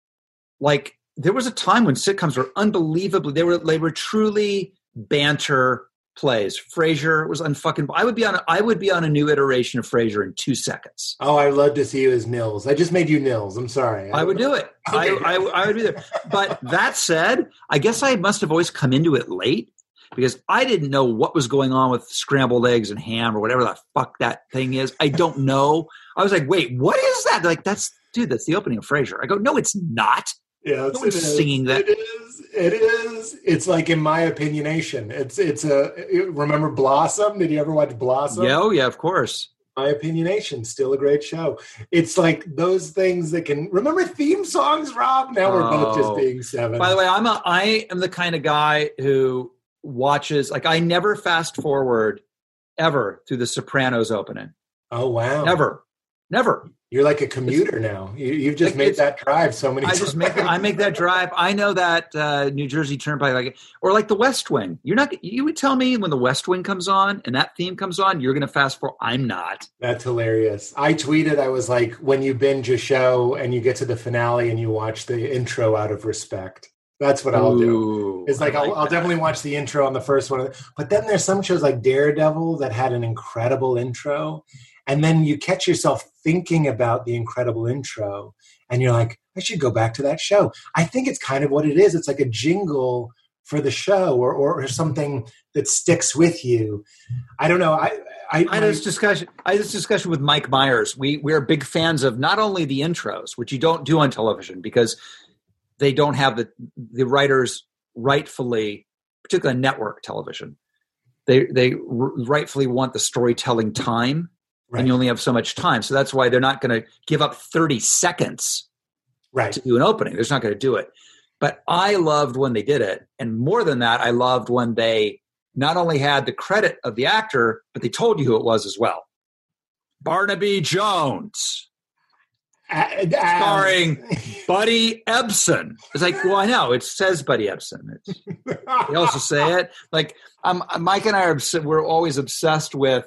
like there was a time when sitcoms were unbelievably. They were they were truly banter plays. Frasier was unfucking. I would be on. A, I would be on a new iteration of Frasier in two seconds. Oh, I'd love to see you as Niles. I just made you Niles. I'm sorry. I would do it. I, Okay. I, I would be there. But that said, I guess I must have always come into it late because I didn't know what was going on with scrambled eggs and ham or whatever the fuck that thing is. I don't know. I was like, wait, what is that? They're like, that's dude, that's the opening of Frasier. I go, no, it's not. Yeah, No one's it is. singing that. It is. It is. Like in my opinionation. It's it's a. Remember Blossom? Did you ever watch Blossom? yeah, oh, yeah, of course. My opinionation. Still a great show. It's like those things that can remember theme songs. Rob. Now we're both just Oh. being seven. By the way, I'm a I am the kind of guy who watches like I never fast forward ever through the Sopranos opening. oh wow. Never. Never. You're like a commuter now. You, you've just Like, made that drive so many I times. just make I make that drive. I know that uh, New Jersey Turnpike, like or like the West Wing. You're not. You would tell me when the West Wing comes on and that theme comes on, you're going to fast forward. I'm not. That's hilarious. I tweeted, I was like, when you binge a show and you get to the finale and you watch the intro out of respect. That's what I'll do. It's like, I I'll, I'll definitely watch the intro on the first one. But then there's some shows like Daredevil that had an incredible intro. And then you catch yourself thinking about the incredible intro and you're like, I should go back to that show. I think it's kind of what it is. It's like a jingle for the show or, or, or something that sticks with you. I don't know. I, I, I had this discussion. I had this discussion with Mike Myers. We we are big fans of not only the intros, which you don't do on television because they don't have the the writers rightfully, particularly on network television. They they rightfully want the storytelling time, right, and you only have so much time. So that's why they're not going to give up thirty seconds right. to do an opening. They're just not going to do it. But I loved when they did it, and more than that, I loved when they not only had the credit of the actor, but they told you who it was as well. Barnaby Jones, A- starring (laughs) Buddy Ebsen. It's like, well, I know it says Buddy Ebsen. It's, they also say it. Like, um, Mike and I are we're always obsessed with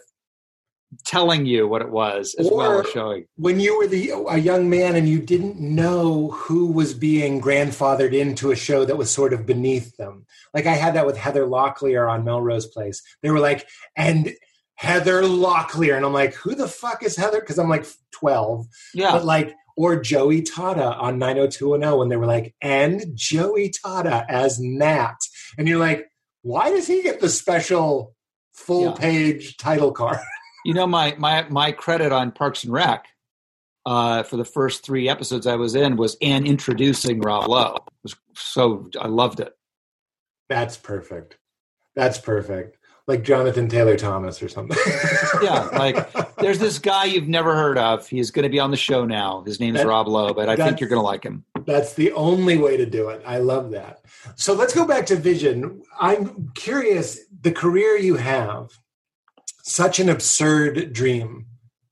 telling you what it was as Or- well as showing. when you were the a young man and you didn't know who was being grandfathered into a show that was sort of beneath them. Like I had that with Heather Locklear on Melrose Place. They were like, and Heather Locklear, and I'm like, who the fuck is Heather? Because I'm like 12, Yeah. but like, or Joey Tata on 90210 when they were like, and Joey Tata as Nat, and you're like, why does he get the special full Yeah. page title card? (laughs) You know, my my my credit on Parks and Rec uh, for the first three episodes I was in was and introducing Rob Lowe. It was so I loved it. That's perfect. That's perfect. Like Jonathan Taylor Thomas or something. (laughs) Yeah, like there's this guy you've never heard of. He's going to be on the show now. His name's That- Rob Lowe, but I think you're going to like him. That's the only way to do it. I love that. So let's go back to vision. I'm curious the career you have, such an absurd dream.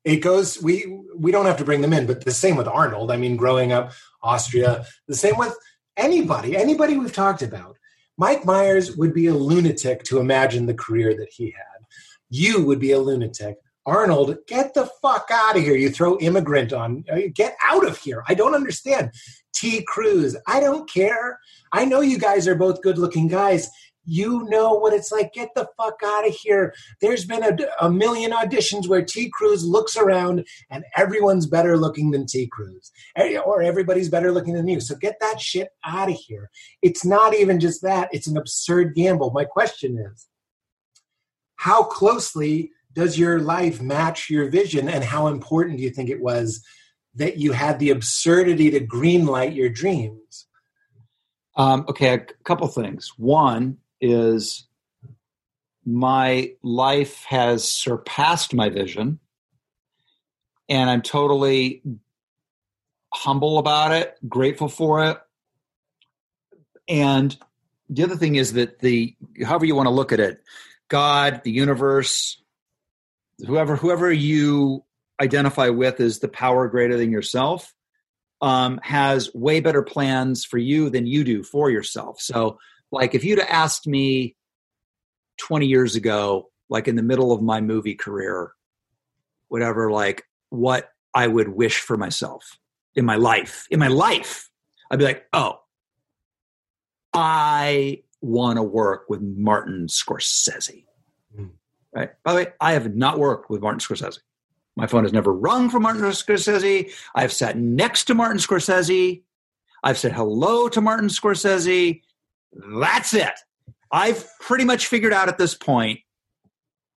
It goes we we don't have to bring them in, but the same with Arnold. I mean, growing up Austria, the same with anybody, anybody we've talked about. Mike Myers would be a lunatic to imagine the career that he had. You would be a lunatic. Arnold, get the fuck out of here. You throw immigrant on. uh, Get out of here. I don't understand. T. Cruise, I don't care. I know you guys are both good looking guys. You know what it's like. Get the fuck out of here. There's been a, a million auditions where T. Cruise looks around and everyone's better looking than T. Cruise, Eh, or everybody's better looking than you. So get that shit out of here. It's not even just that, it's an absurd gamble. My question is how closely does your life match your vision, and how important do you think it was that you had the absurdity to greenlight your dreams? Um, okay, a couple things. One is my life has surpassed my vision, and I'm totally humble about it, grateful for it. And the other thing is that the however you want to look at it, God, the universe, whoever whoever you identify with is the power greater than yourself um, has way better plans for you than you do for yourself. So, like, if you'd have asked me 20 years ago, like in the middle of my movie career, whatever, like what I would wish for myself in my life, in my life, I'd be like, oh, I want to work with Martin Scorsese. Mm. Right. By the way, I have not worked with Martin Scorsese. My phone has never rung from Martin Scorsese. I've sat next to Martin Scorsese. I've said hello to Martin Scorsese. That's it. I've pretty much figured out at this point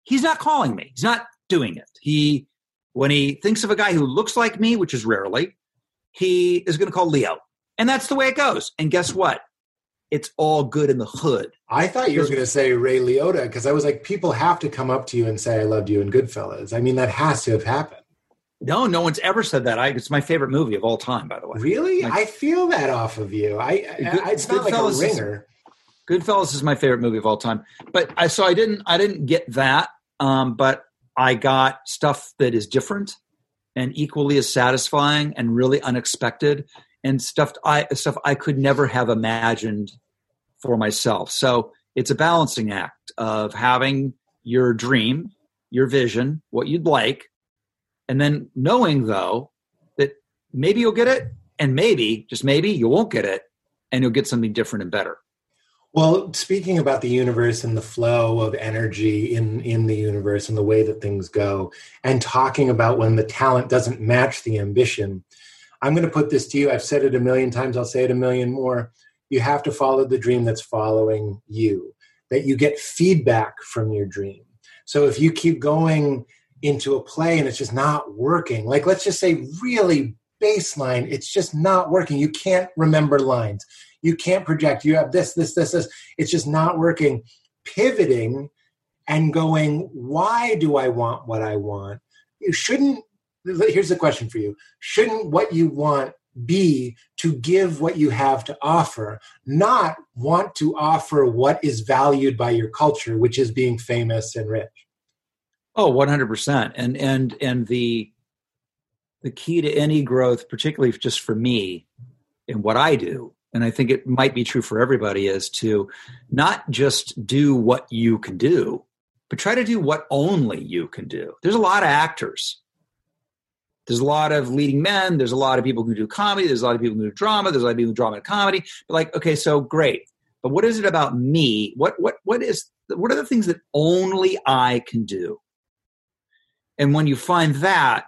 he's not calling me. He's not doing it. He when he thinks of a guy who looks like me, which is rarely, he is going to call Leo. And that's the way it goes. And guess what? It's all good in the hood. I thought you were going to say Ray Liotta because I was like, people have to come up to you and say, I loved you in Goodfellas. I mean, that has to have happened. No, no one's ever said that. I, it's my favorite movie of all time, by the way. Really? Like- I feel that off of you. I, I it's not like a Goodfellas ringer. Goodfellas is my favorite movie of all time. But I so I didn't I didn't get that, um, but I got stuff that is different and equally as satisfying and really unexpected and stuff I stuff I could never have imagined for myself. So it's a balancing act of having your dream, your vision, what you'd like, and then knowing though that maybe you'll get it and maybe just maybe you won't get it and you'll get something different and better. Well, speaking about the universe and the flow of energy in in the universe and the way that things go, and talking about when the talent doesn't match the ambition, I'm going to put this to you. I've said it a million times. I'll say it a million more. You have to follow the dream that's following you. That you get feedback from your dream. So if you keep going into a play and it's just not working, like let's just say really baseline, it's just not working. You can't remember lines you can't project. You have this this this this. It's just not working. Pivoting and going why do i want what i want? You shouldn't here's the question for you. Shouldn't what you want be to give what you have to offer not want to offer what is valued by your culture which is being famous and rich? Oh, 100%. And and and the the key to any growth, particularly just for me and what I do, and I think it might be true for everybody is to not just do what you can do, but try to do what only you can do. There's a lot of actors. There's a lot of leading men. There's a lot of people who do comedy. There's a lot of people who do drama. There's a lot of people who do drama and comedy. But like, okay, so great. But what is it about me? What what what is what are the things that only I can do? And when you find that,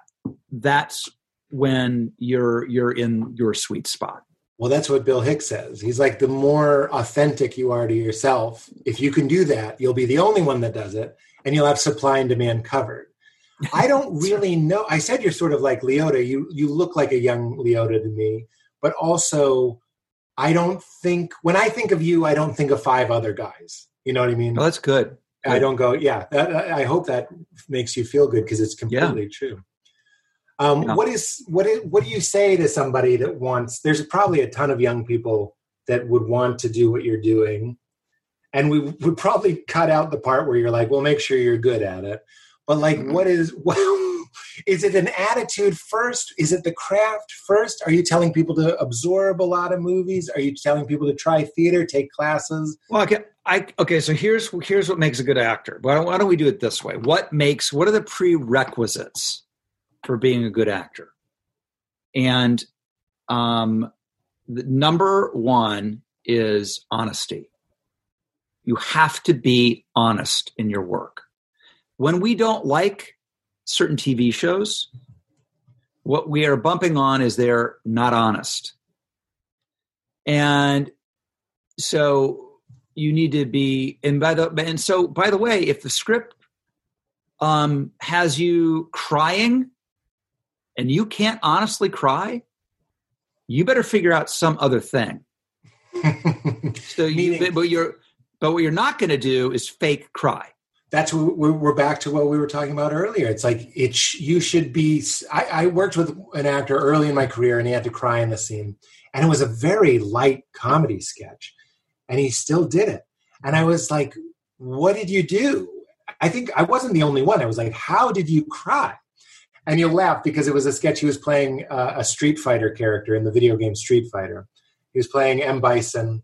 that's when you're you're in your sweet spot. Well, that's what Bill Hicks says. He's like, the more authentic you are to yourself, if you can do that, you'll be the only one that does it, and you'll have supply and demand covered. (laughs) I don't really know. I said you're sort of like Liotta. You you look like a young Liotta to me, but also I don't think when I think of you, I don't think of five other guys. You know what I mean? Oh, that's good. I don't go, yeah. That, I hope that makes you feel good because it's completely yeah. true. Um, yeah. What is what is what do you say to somebody that wants? There's probably a ton of young people that would want to do what you're doing, and we would probably cut out the part where you're like, "Well, make sure you're good at it." But like, mm-hmm. what is (laughs) well, is it an attitude first? Is it the craft first? Are you telling people to absorb a lot of movies? Are you telling people to try theater, take classes? Well, okay, I okay. So here's here's what makes a good actor. Why don't, why don't we do it this way? What makes what are the prerequisites? For being a good actor. And um, the number one is honesty. You have to be honest in your work. When we don't like certain TV shows, what we are bumping on is they're not honest. And so you need to be and by the and so by the way, if the script um, has you crying and you can't honestly cry, you better figure out some other thing. (laughs) so you, but you're, but what you're not going to do is fake cry. That's we're back to what we were talking about earlier. It's like it. You should be. I, I worked with an actor early in my career, and he had to cry in the scene, and it was a very light comedy sketch, and he still did it. And I was like, "What did you do?" I think I wasn't the only one. I was like, "How did you cry?" And you'll laugh because it was a sketch he was playing uh, a Street Fighter character in the video game Street Fighter. He was playing M. Bison,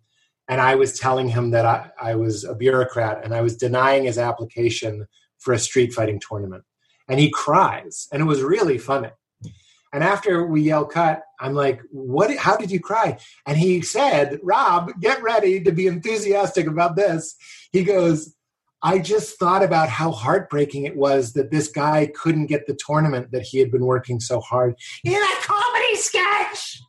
and I was telling him that I, I was a bureaucrat and I was denying his application for a street fighting tournament. And he cries, and it was really funny. And after we yell cut, I'm like, "What? How did you cry?" And he said, "Rob, get ready to be enthusiastic about this." He goes, I just thought about how heartbreaking it was that this guy couldn't get the tournament that he had been working so hard in a comedy sketch.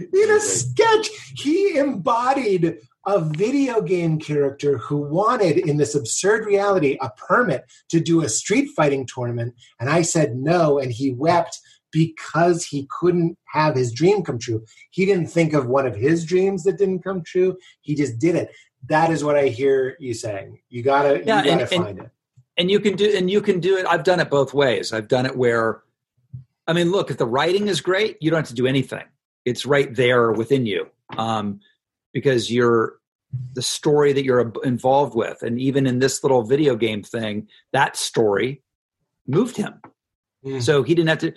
In a sketch, he embodied a video game character who wanted, in this absurd reality, a permit to do a street fighting tournament. And I said no, and he wept because he couldn't have his dream come true. He didn't think of one of his dreams that didn't come true. He just did it that is what I hear you saying. You gotta, yeah, you gotta and, find and, it. And you can do, and you can do it. I've done it both ways. I've done it where, I mean, look, if the writing is great, you don't have to do anything. It's right there within you, um, because you're the story that you're involved with, and even in this little video game thing, that story moved him. Mm. So he didn't have to,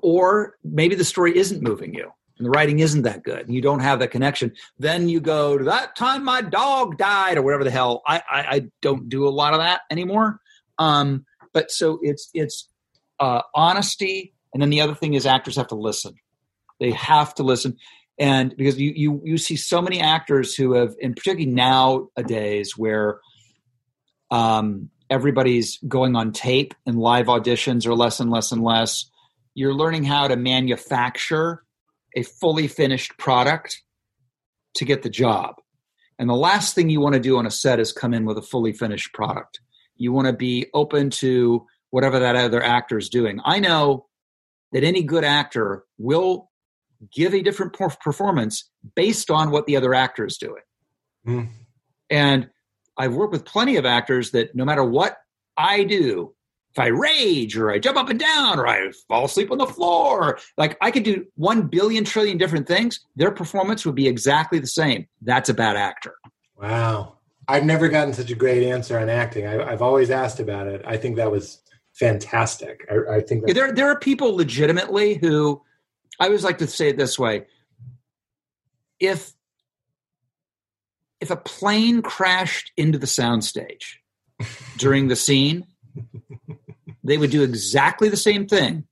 or maybe the story isn't moving you and the writing isn't that good and you don't have that connection then you go to that time my dog died or whatever the hell. I i, I don't do a lot of that anymore. Um but so it's it's uh honesty and then the other thing is actors have to listen. They have to listen and because you you you see so many actors who have and particularly nowadays where um everybody's going on tape and live auditions are less and less and less you're learning how to manufacture a fully finished product to get the job. And the last thing you want to do on a set is come in with a fully finished product. You want to be open to whatever that other actor is doing. I know that any good actor will give a different performance based on what the other actor is doing. Mm. And I've worked with plenty of actors that no matter what I do, if I rage or I jump up and down or I fall asleep on the floor, like I could do one billion trillion different things, their performance would be exactly the same. That's a bad actor. Wow. I've never gotten such a great answer on acting. I, have always asked about it. I think that was fantastic. I, I think there there are people legitimately who I always like to say it this way: if if a plane crashed into the soundstage during the scene, (laughs) they would do exactly the same thing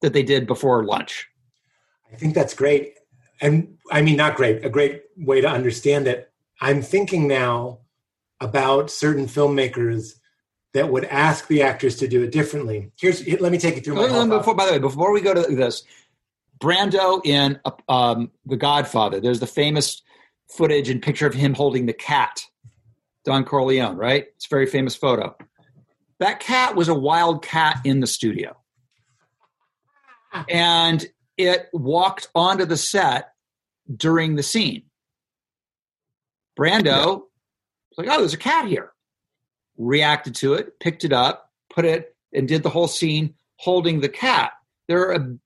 that they did before lunch. I think that's great. And I mean, not great, a great way to understand it. I'm thinking now about certain filmmakers that would ask the actors to do it differently. Here's, let me take you through my. before, by the way, before we go to this, Brando in um, The Godfather, there's the famous footage and picture of him holding the cat, Don Corleone, right? It's a very famous photo. That cat was a wild cat in the studio. And it walked onto the set during the scene. Brando yeah. was like, oh, there's a cat here. Reacted to it, picked it up, put it, and did the whole scene holding the cat. There are a,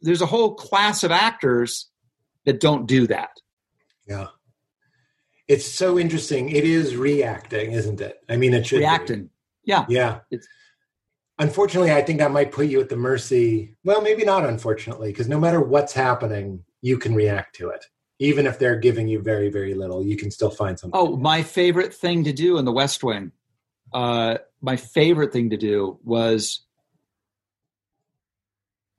there's a whole class of actors that don't do that. Yeah. It's so interesting. It is reacting, isn't it? I mean, it should reacting. Be. Yeah. Yeah. It's, unfortunately, I think that might put you at the mercy. Well, maybe not, unfortunately, because no matter what's happening, you can react to it. Even if they're giving you very, very little, you can still find something. Oh, my favorite thing to do in the West Wing, uh, my favorite thing to do was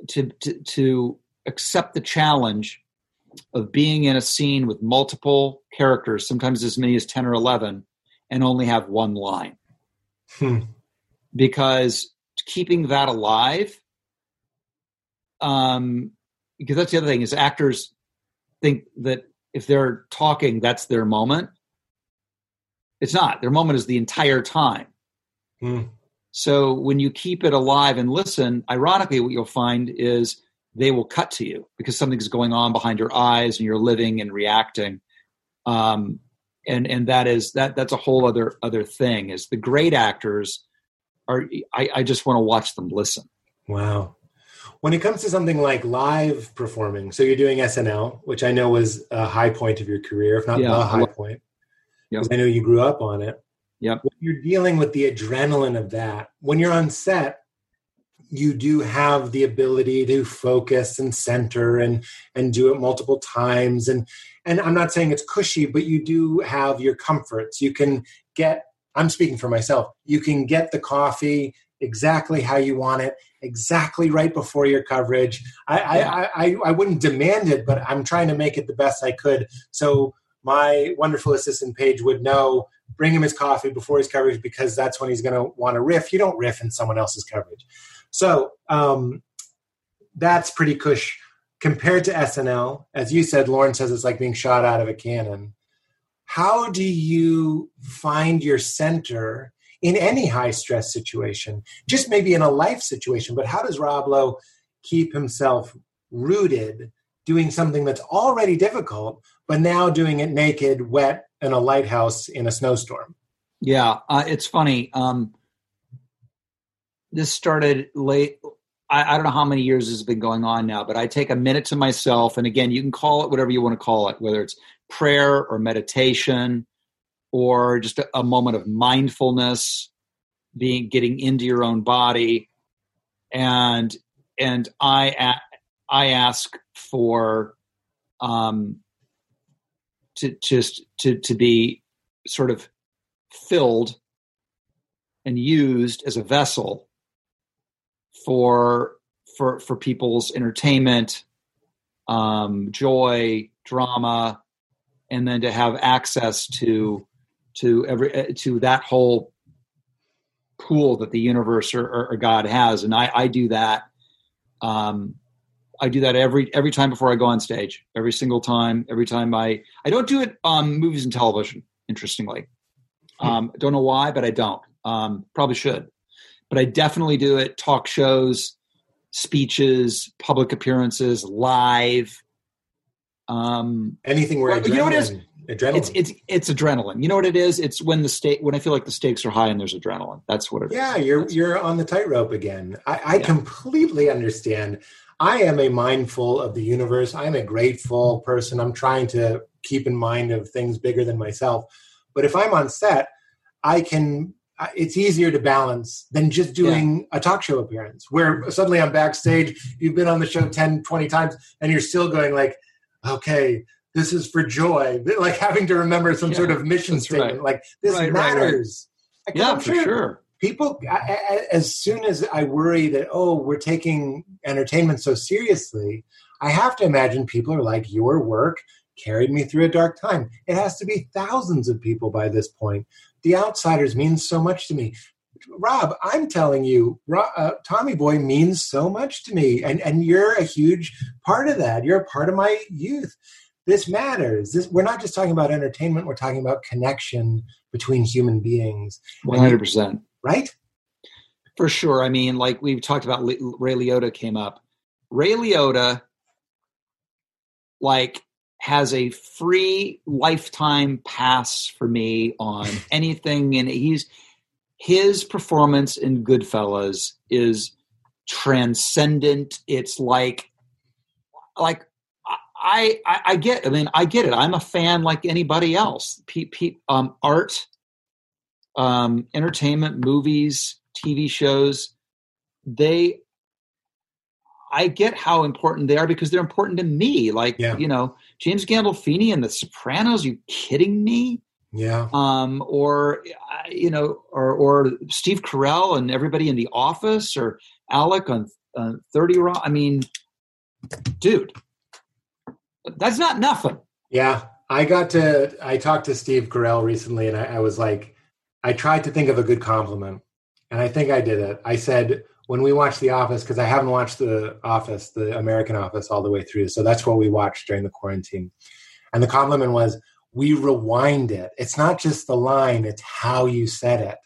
to, to, to accept the challenge of being in a scene with multiple characters, sometimes as many as 10 or 11, and only have one line. Hmm. Because keeping that alive um because that's the other thing is actors think that if they're talking that's their moment it's not their moment is the entire time mm. so when you keep it alive and listen ironically what you'll find is they will cut to you because something's going on behind your eyes and you're living and reacting um, and and that is that that's a whole other other thing is the great actors are I, I just want to watch them listen. Wow. When it comes to something like live performing, so you're doing SNL, which I know was a high point of your career, if not yeah. the high point. Yep. I know you grew up on it. Yep. When you're dealing with the adrenaline of that, when you're on set, you do have the ability to focus and center and and do it multiple times and and I'm not saying it's cushy, but you do have your comforts. You can get I'm speaking for myself. You can get the coffee exactly how you want it, exactly right before your coverage. I. I, I, I wouldn't demand it, but I'm trying to make it the best I could. So my wonderful assistant Paige would know bring him his coffee before his coverage because that's when he's going to want to riff. You don't riff in someone else's coverage. So um, that's pretty cush compared to SNL. As you said, Lorne says it's like being shot out of a cannon how do you find your center in any high stress situation just maybe in a life situation but how does rob lowe keep himself rooted doing something that's already difficult but now doing it naked wet in a lighthouse in a snowstorm yeah uh, it's funny um, this started late I, I, don't know how many years this has been going on now but i take a minute to myself and again you can call it whatever you want to call it whether it's prayer or meditation or just a, a moment of mindfulness being getting into your own body. And and i i ask for um to just to to be sort of filled and used as a vessel for for for people's entertainment um joy drama and then to have access to to every eh, to that whole pool that the universe or, or, or God has, and I, I do that. Um, I do that every every time before I go on stage. Every single time. Every time I I don't do it on movies and television. Interestingly, hmm. um, don't know why, but I don't. Um, probably should, but I definitely do it. Talk shows, speeches, public appearances, live. Um, Anything where well, you know what it is? Adrenaline. It's it's it's adrenaline. You know what it is? It's when the state when I feel like the stakes are high and there's adrenaline. That's what it yeah, is. you're That's you're on the tightrope again. I, I yeah. completely understand. I am a mindful of the universe. I'm a grateful person. I'm trying to keep in mind of things bigger than myself. But if I'm on set, I can it's easier to balance than just doing yeah. a talk show appearance where suddenly I'm backstage, you've been on the show 10, 20 times, and you're still going like, okay, this is for joy. Like having to remember some yeah, sort of mission statement. Right. Like this right, matters. Like, Yeah, for sure. People, I, I, as soon as I worry that oh, we're taking entertainment so seriously, I have to imagine people are like, your work carried me through a dark time. It has to be thousands of people by this point. The Outsiders means so much to me. Rob, I'm telling you, uh, Tommy Boy means so much to me, and and you're a huge part of that. You're a part of my youth. This matters. This, we're not just talking about entertainment. We're talking about connection between human beings, One hundred percent. right? For sure. I mean, like we've talked about, Ray Liotta came up. Ray Liotta, like, has a free lifetime pass for me on (laughs) anything, and he's his performance in Goodfellas is transcendent. It's like, like I, I, I get. I mean, I get it. I'm a fan like anybody else. Pe- pe- um, art, um, entertainment, movies, TV shows, they I get how important they are because they're important to me. Like, Yeah. you know, James Gandolfini and The Sopranos, you kidding me? Yeah. Um, or uh, you know, or or Steve Carell and everybody in The Office, or Alec on uh, Thirty Rock. I mean, dude, that's not nothing. Yeah, I got to. I talked to Steve Carell recently, and I, I was like, I tried to think of a good compliment, and I think I did it. I said when we watched The Office, because I haven't watched The Office, the American Office, all the way through, so that's what we watched during the quarantine. And the compliment was, we rewind it. It's not just the line; it's how you said it.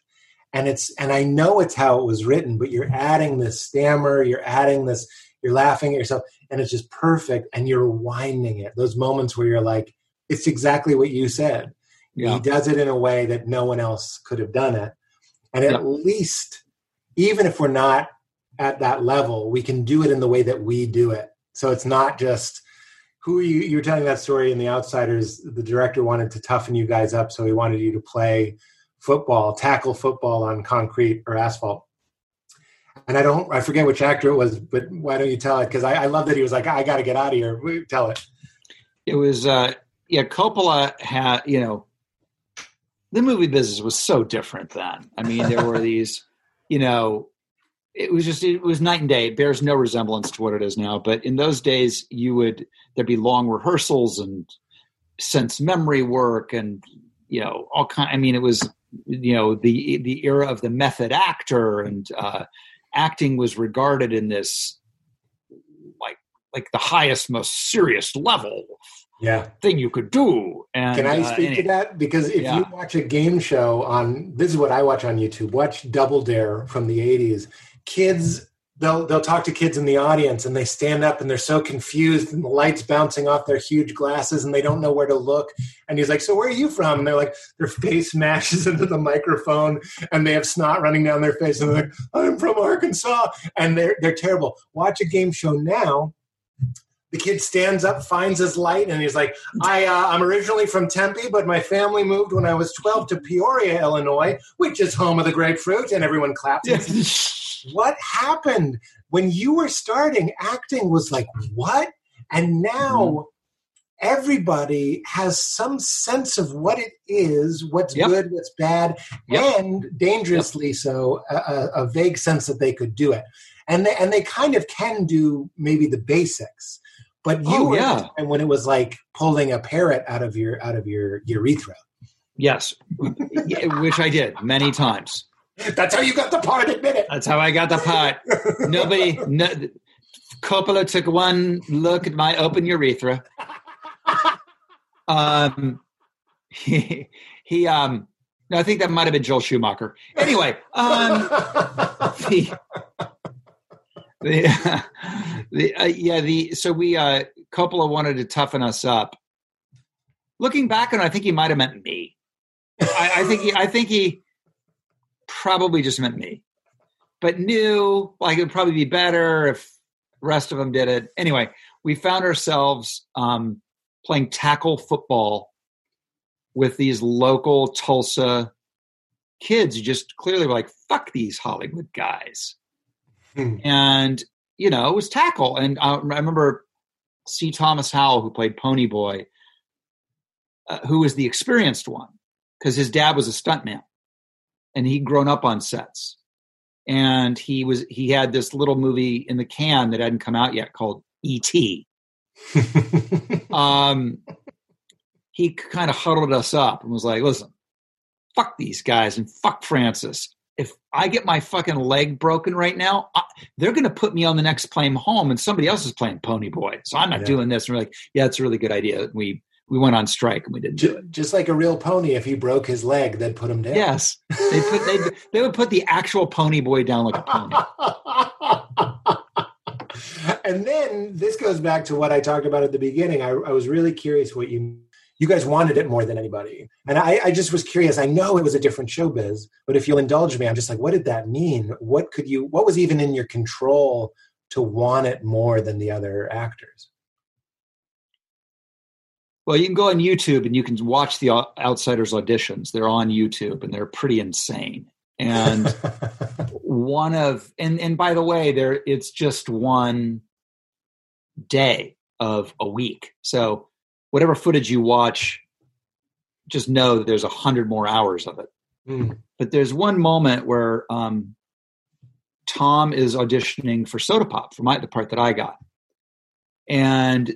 And it's and I know it's how it was written, but you're adding this stammer, you're adding this, you're laughing at yourself, and it's just perfect. And you're winding it. Those moments where you're like, it's exactly what you said. Yeah, He does it in a way that no one else could have done it. And at Yeah. least, even if we're not at that level, we can do it in the way that we do it. So it's not just who you you were telling that story in the outsiders the director wanted to toughen you guys up so he wanted you to play football tackle football on concrete or asphalt and i don't i forget which actor it was but why don't you tell it because I, I love that he was like i got to get out of here tell it it was. uh Yeah, Coppola had. You know, the movie business was so different then. I mean, there were (laughs) these. You know, it was just it was night and day. It bears no resemblance to what it is now. But in those days, you would there'd be long rehearsals and sense memory work and you know all kind. I mean, it was you know the the era of the method actor and uh, acting was regarded in this like like the highest, most serious level yeah thing you could do. And Can I uh, speak and to that? Because if Yeah. you watch a game show on this is what I watch on YouTube. Watch Double Dare from the '80s. Kids, they'll they'll talk to kids in the audience, and they stand up and they're so confused, and the lights bouncing off their huge glasses, and they don't know where to look. And he's like, "So where are you from?" And they're like, their face smashes (laughs) into the microphone, and they have snot running down their face, and they're like, "I'm from Arkansas," and they're they're terrible. Watch a game show now. The kid stands up, finds his light, and he's like, I, uh, I'm originally from Tempe, but my family moved when I was 12 to Peoria, Illinois, which is home of the grapefruit, and everyone claps. (laughs) What happened when you were starting? Acting was like, what? And now everybody has some sense of what it is, what's Yep. good, what's bad, Yep. and dangerously so, a, a, a vague sense that they could do it. And they, and they kind of can do maybe the basics. But you Oh, were yeah. and when it was like pulling a parrot out of your out of your urethra. yes, which I did many times. That's how you got the part. Admit it. That's how I got the part. Nobody, no, Coppola took one look at my open urethra. Um, he, he um, no, I think that might have been Joel Schumacher. Anyway, um, the, the, (laughs) the uh, yeah, the so we uh, Coppola wanted to toughen us up. Looking back on, it, I think he might have meant me. I, I think he, I think he probably just meant me, but knew like it would probably be better if the rest of them did it. Anyway, we found ourselves um, playing tackle football with these local Tulsa kids who just clearly were like, "Fuck these Hollywood guys," Hmm. and you know it was tackle. And I, I remember C. Thomas Howell, who played Pony Boy, uh, who was the experienced one because his dad was a stuntman. and he'd grown up on sets. And he was he had this little movie in the can that hadn't come out yet called E.T. (laughs) um, he kind of huddled us up and was like, "Listen, fuck these guys and fuck Francis. If I get my fucking leg broken right now, I, they're going to put me on the next plane home, and somebody else is playing Pony Boy. So I'm not Yeah. doing this." And we're like, "Yeah, it's a really good idea." We we went on strike and we didn't do it. Just like a real pony, if he broke his leg, they'd put him down. Yes, they put they they would put the actual Pony Boy down like a pony. (laughs) and then this goes back to what I talked about at the beginning. I, I was really curious what you you guys wanted it more than anybody, and I, I just was curious. I know it was a different showbiz, but if you'll indulge me, I'm just like, what did that mean? What could you? What was even in your control to want it more than the other actors? Well, you can go on YouTube and you can watch the Outsiders auditions. They're on YouTube and they're pretty insane. And (laughs) one of and and by the way, there it's just one day of a week. So whatever footage you watch, just know that there's a hundred more hours of it. Hmm. But there's one moment where um, Tom is auditioning for Soda Pop for my the part that I got, and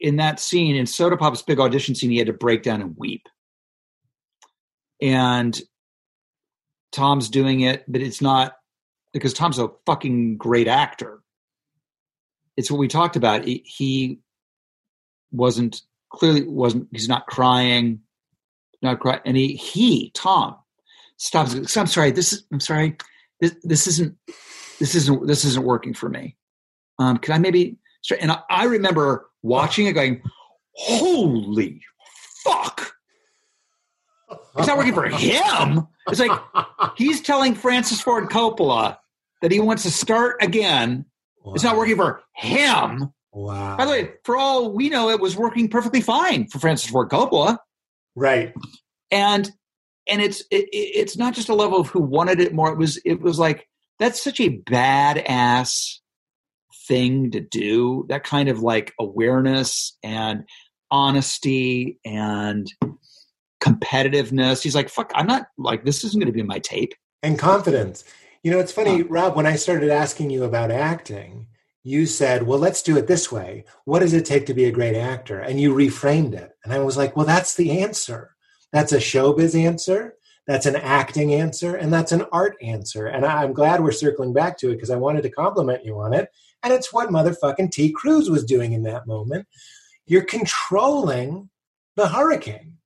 in that scene in Soda Pop's big audition scene, he had to break down and weep, and Tom's doing it, but it's not because Tom's a fucking great actor. It's what we talked about. He wasn't clearly wasn't. He's not crying, not crying, and he he Tom stops. I'm sorry. This is. I'm sorry. This this isn't. This isn't. This isn't working for me. Um, can I maybe? And I, I remember watching it, going, "Holy fuck!" It's not working for him. It's like he's telling Francis Ford Coppola that he wants to start again. It's not working for him. Wow. By the way, for all we know, it was working perfectly fine for Francis Ford Coppola. right. And and it's it, it- it's not just a level of who wanted it more. It was it was like that's such a badass thing to do. That kind of like awareness and honesty and competitiveness. He's like, fuck, I'm not like this isn't going to be my tape. and confidence. You know, it's funny, Rob, when I started asking you about acting, you said, Well, let's do it this way. What does it take to be a great actor? And you reframed it. And I was like, Well, that's the answer. That's a showbiz answer. That's an acting answer. And that's an art answer. And I'm glad we're circling back to it because I wanted to compliment you on it. And it's what motherfucking T. Cruise was doing in that moment. You're controlling the hurricane.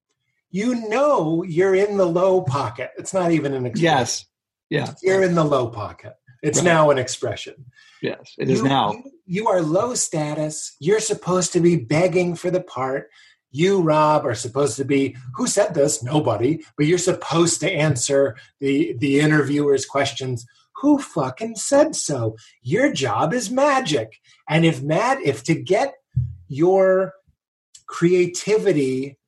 You know you're in the low pocket. It's not even an expression Yes. Yeah. you're in the low pocket. It's Right. now an expression. Yes. It is You- now. You, you are low status. You're supposed to be begging for the part. You, Rob, are supposed to be. Who said this? Nobody. But you're supposed to answer the the interviewer's questions. Who fucking said so? Your job is magic. And if mad, if to get your creativity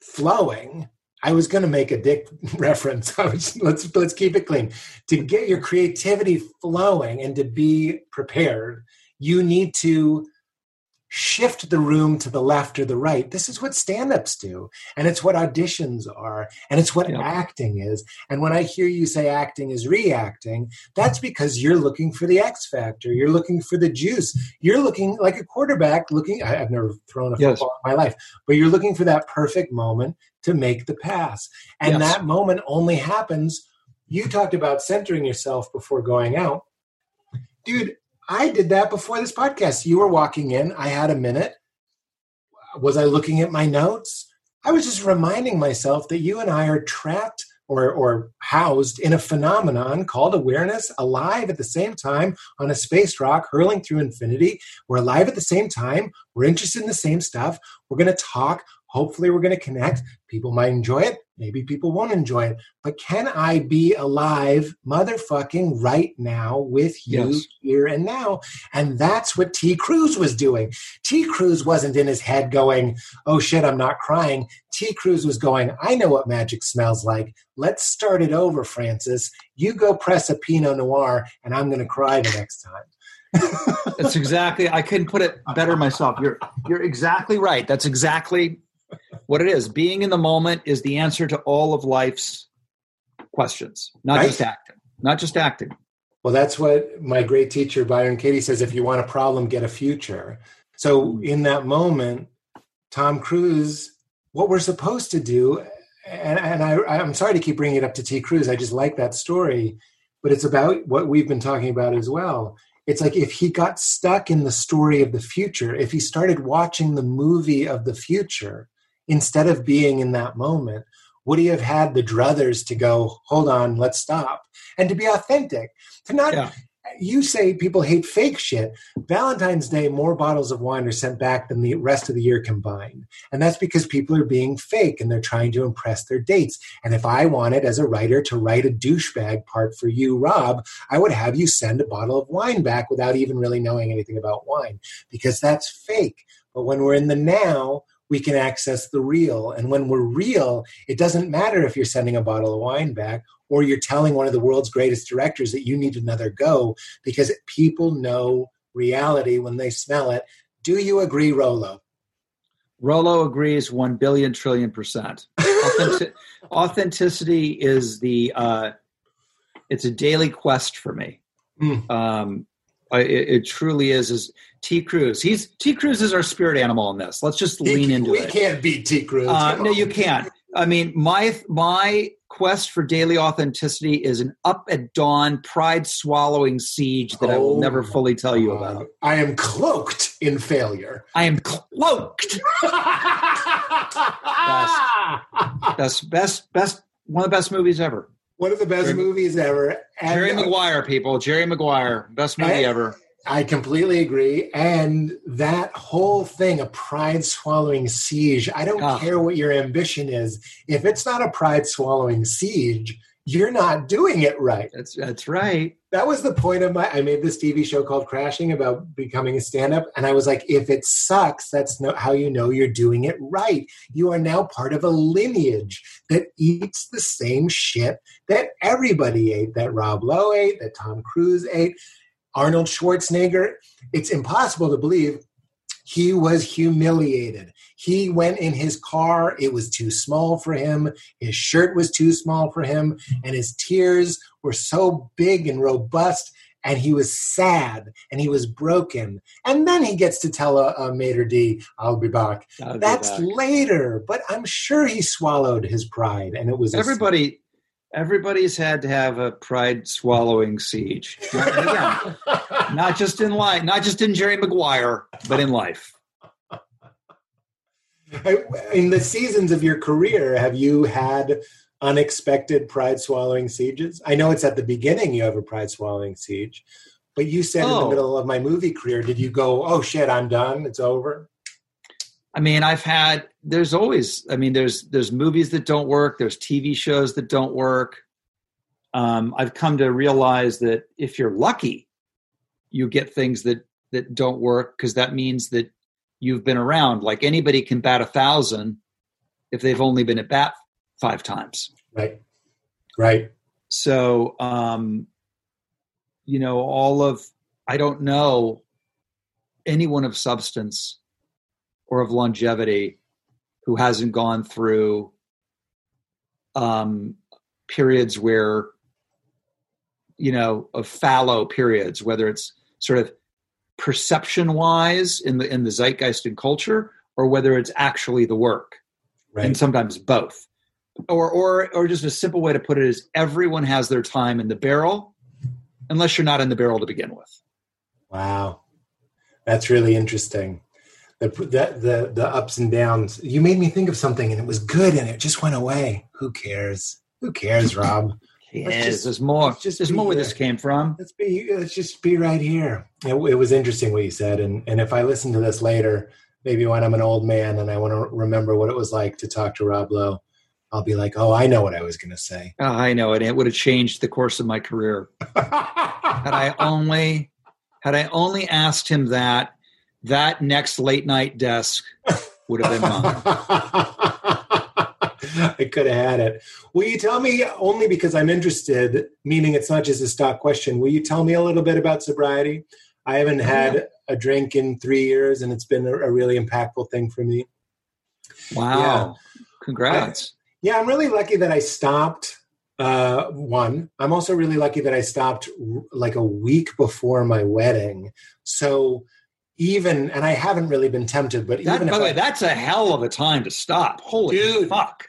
flowing, I was going to make a dick (laughs) reference. Was, let's let's keep it clean. To get your creativity flowing and to be prepared, you need to shift the room to the left or the right. This is what stand-ups do, and it's what auditions are, and it's what Yeah. acting is. And when I hear you say acting is reacting, that's because you're looking for the X factor. You're looking for the juice. You're looking like a quarterback looking. I, I've never thrown a Yes. football in my life, but you're looking for that perfect moment to make the pass. And Yes. that moment only happens. You talked about centering yourself before going out. Dude, I did that before this podcast. You were walking in, I had a minute. Was I looking at my notes? I was just reminding myself that you and I are trapped or, or housed in a phenomenon called awareness, alive at the same time on a space rock hurling through infinity. We're alive at the same time. We're interested in the same stuff. We're going to talk. Hopefully, we're going to connect. People might enjoy it. Maybe people won't enjoy it. But can I be alive, motherfucking, right now with you Yes. here and now? And that's what T. Cruise was doing. T. Cruise wasn't in his head going, oh shit, I'm not crying. T. Cruise was going, I know what magic smells like. Let's start it over, Francis. You go press a Pinot Noir, and I'm going to cry the next time. That's exactly. I couldn't put it better myself. You're you're exactly right. That's exactly what it is. Being in the moment is the answer to all of life's questions, not Right. just acting, not just acting. Well, that's what my great teacher Byron Katie says if you want a problem, get a future. So mm-hmm. in that moment, Tom Cruise, what we're supposed to do, and, and I, I'm sorry to keep bringing it up to T. Cruise. I just like that story, but it's about what we've been talking about as well. It's like if he got stuck in the story of the future, if he started watching the movie of the future instead of being in that moment, would he have had the druthers to go, hold on, let's stop, and to be authentic? To not, Yeah. you say people hate fake shit. Valentine's Day, more bottles of wine are sent back than the rest of the year combined. And that's because people are being fake and they're trying to impress their dates. And if I wanted, as a writer, to write a douchebag part for you, Rob, I would have you send a bottle of wine back without even really knowing anything about wine because that's fake. But when we're in the now, we can access the real. And when we're real, it doesn't matter if you're sending a bottle of wine back or you're telling one of the world's greatest directors that you need another go because people know reality when they smell it. Do you agree, Rolo? Rolo agrees one billion trillion percent. Authentic- (laughs) authenticity is the uh, it's a daily quest for me. Mm. Um, I, it, it truly is. Is T Cruise? He's T Cruise is our spirit animal in this. Let's just lean into we it. We can't beat T. Cruise. Uh, no, you can't. I mean, my my quest for daily authenticity is an up at dawn, pride swallowing siege that I will Oh never fully tell you about. I am cloaked in failure. I am cloaked. (laughs) Best, best, best. One of the best movies ever. One of the best Jerry- movies ever. And Jerry Maguire, people. Jerry Maguire, best movie Hey. ever. I completely agree. And that whole thing, a pride swallowing siege, I don't Ah. care what your ambition is. If it's not a pride swallowing siege, you're not doing it right. That's that's right. That was the point of my. I made this TV show called Crashing about becoming a stand up. And I was like, if it sucks, that's no, how you know you're doing it right. You are now part of a lineage that eats the same shit that everybody ate, that Rob Lowe ate, that Tom Cruise ate. Arnold Schwarzenegger, it's impossible to believe he was humiliated. He went in his car, it was too small for him, his shirt was too small for him, and his tears were so big and robust, and he was sad and he was broken. And then he gets to tell a, a maître d', I'll be back. I'll be That's back. later, but I'm sure he swallowed his pride, and it was a- everybody. Everybody's had to have a pride swallowing siege. (laughs) Again, not just in life, not just in Jerry Maguire, but in life. In the seasons of your career, have you had unexpected pride swallowing sieges? I know it's at the beginning you have a pride swallowing siege, but you said in the Oh. middle of my movie career, did you go, oh shit, I'm done, it's over? I mean, I've had there's always I mean there's there's movies that don't work, there's TV shows that don't work. Um, I've come to realize that if you're lucky, you get things that that don't work because that means that you've been around. Like anybody can bat a thousand if they've only been at bat five times. Right. Right. So, um, you know, all of, I don't know anyone of substance or of longevity who hasn't gone through um, periods where, you know, of fallow periods, whether it's sort of perception wise in the in the zeitgeist and culture, or whether it's actually the work Right. and sometimes both. Or, or, or just a simple way to put it is everyone has their time in the barrel, unless you're not in the barrel to begin with. Wow. That's really interesting. The, the, the, the ups and downs. You made me think of something and it was good and it just went away. Who cares? Who cares, Rob? Let's Yes, just- there's more. just there's be more where here. this came from. Let's be. Let's just be right here. It, it was interesting what you said, and and if I listen to this later, maybe when I'm an old man and I want to remember what it was like to talk to Rob Lowe, I'll be like, oh, I know what I was going to say. Oh, I know it. It would have changed the course of my career (laughs) had I only had I only asked him that. That next late night desk would have been mine. (laughs) (laughs) I could have had it. Will you tell me only because I'm interested? Meaning, it's not just a stock question. Will you tell me a little bit about sobriety? I haven't had a drink in three years, and it's been a, a really impactful thing for me. Wow! Congrats. Yeah, I'm really lucky that I stopped Uh, one, I'm also really lucky that I stopped r- like a week before my wedding. So even, and I haven't really been tempted, but That, even by the I- way, that's a hell of a time to stop. Holy Dude. fuck!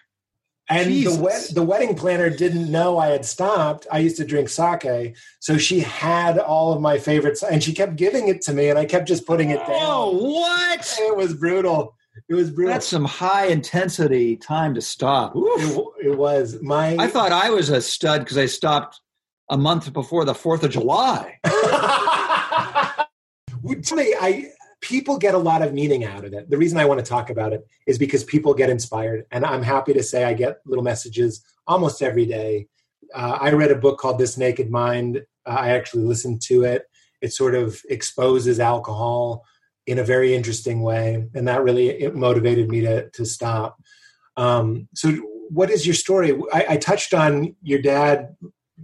And the, wed- the wedding planner didn't know I had stopped. I used to drink sake, so she had all of my favorites, and she kept giving it to me, and I kept just putting it down. Oh, what? It was brutal. It was brutal. That's some high intensity time to stop. it, it was my. I thought I was a stud because I stopped a month before the Fourth of July. (laughs) Would- to me, I people get a lot of meaning out of it. The reason I want to talk about it is because people get inspired, and I'm happy to say I get little messages almost every day. Uh, I read a book called This Naked Mind. Uh, I actually listened to it. It sort of exposes alcohol in a very interesting way, and that really it motivated me to to stop. Um, so, what is your story? I, I touched on your dad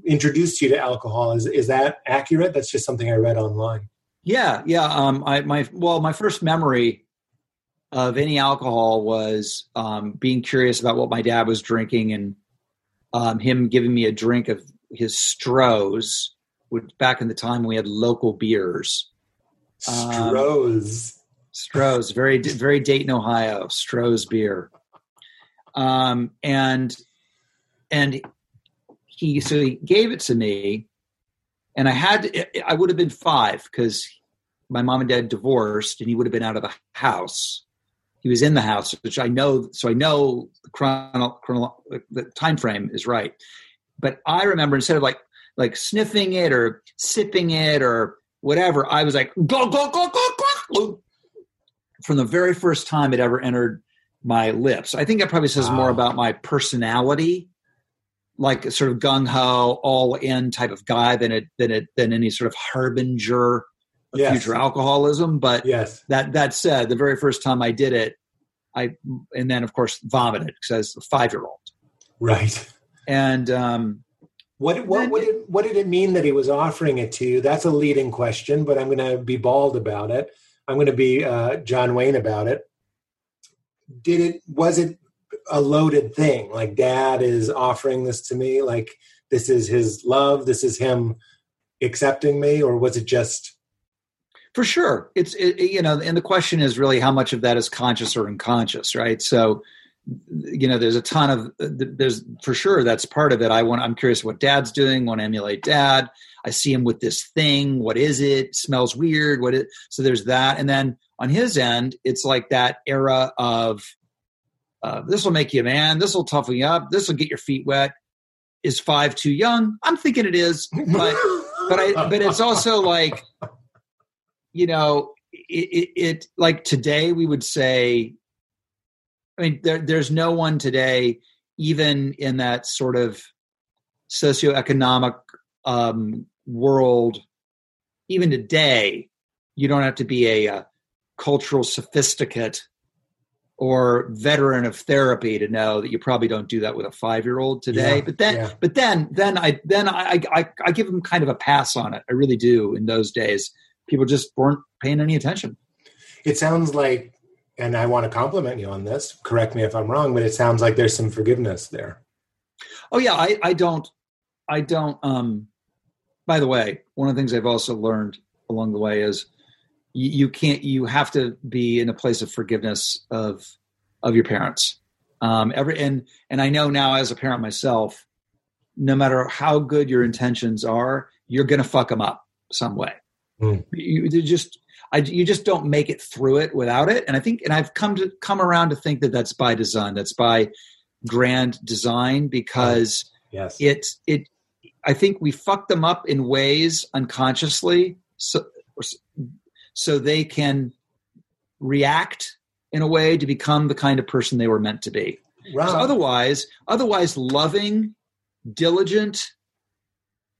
introduced you to alcohol. Is is that accurate? That's just something I read online. Yeah, yeah. Um, I my well, my first memory of any alcohol was um, being curious about what my dad was drinking and um, him giving me a drink of his Stroh's, which back in the time we had local beers. Um, Stroh's. Stroh's, very very Dayton, Ohio, Stroh's beer. Um, and and he so he gave it to me, and I had to, I would have been five because my mom and dad divorced, and he would have been out of the house. He was in the house, which I know, so I know the chrono, chrono, the time frame is right. But I remember instead of like like sniffing it or sipping it or whatever, I was like go go go go go from the very first time it ever entered my lips. I think that probably says more about my personality, like a sort of gung ho, all in type of guy than it than it than any sort of harbinger of Yes. future alcoholism. But Yes. that that said, the very first time I did it, I and then of course vomited because I was a five year old. Right. And um, What what what did, what did it mean that he was offering it to you? That's a leading question, but I'm going to be bald about it. I'm going to be uh, John Wayne about it. Did it was it a loaded thing? Like dad is offering this to me, like this is his love, this is him accepting me, or was it just For sure, it's it, you know, and the question is really how much of that is conscious or unconscious, right? So, you know, there's a ton of uh, there's for sure that's part of it. I want I'm curious what Dad's doing. Want to emulate Dad. I see him with this thing. What is it? Smells weird. What it? So there's that, and then on his end, it's like that era of uh, this will make you a man. This will toughen you up. This will get your feet wet. Is five too young? I'm thinking it is, but (laughs) but I but it's also like you know it, it, it like today we would say I mean there, there's no one today even in that sort of socioeconomic um, world even today you don't have to be a, uh cultural sophisticate or veteran of therapy to know that you probably don't do that with a five year old today Yeah, but then yeah. but then then i then I, I i give them kind of a pass on it i really do in those days people just weren't paying any attention It sounds like, and I want to compliment you on this. Correct me if I'm wrong, but it sounds like there's some forgiveness there. oh yeah i i don't i don't um by the way one of the things i've also learned along the way is you, you can't you have to be in a place of forgiveness of of your parents. Um every and and i know now as a parent myself no matter how good your intentions are you're gonna fuck them up some way. You, you just I, you just don't make it through it without it. And i think and i've come to come around to think that that's by design. That's by grand design because Yes. it it i think we fuck them up in ways unconsciously so so they can react in a way to become the kind of person they were meant to be. Rob, otherwise otherwise loving diligent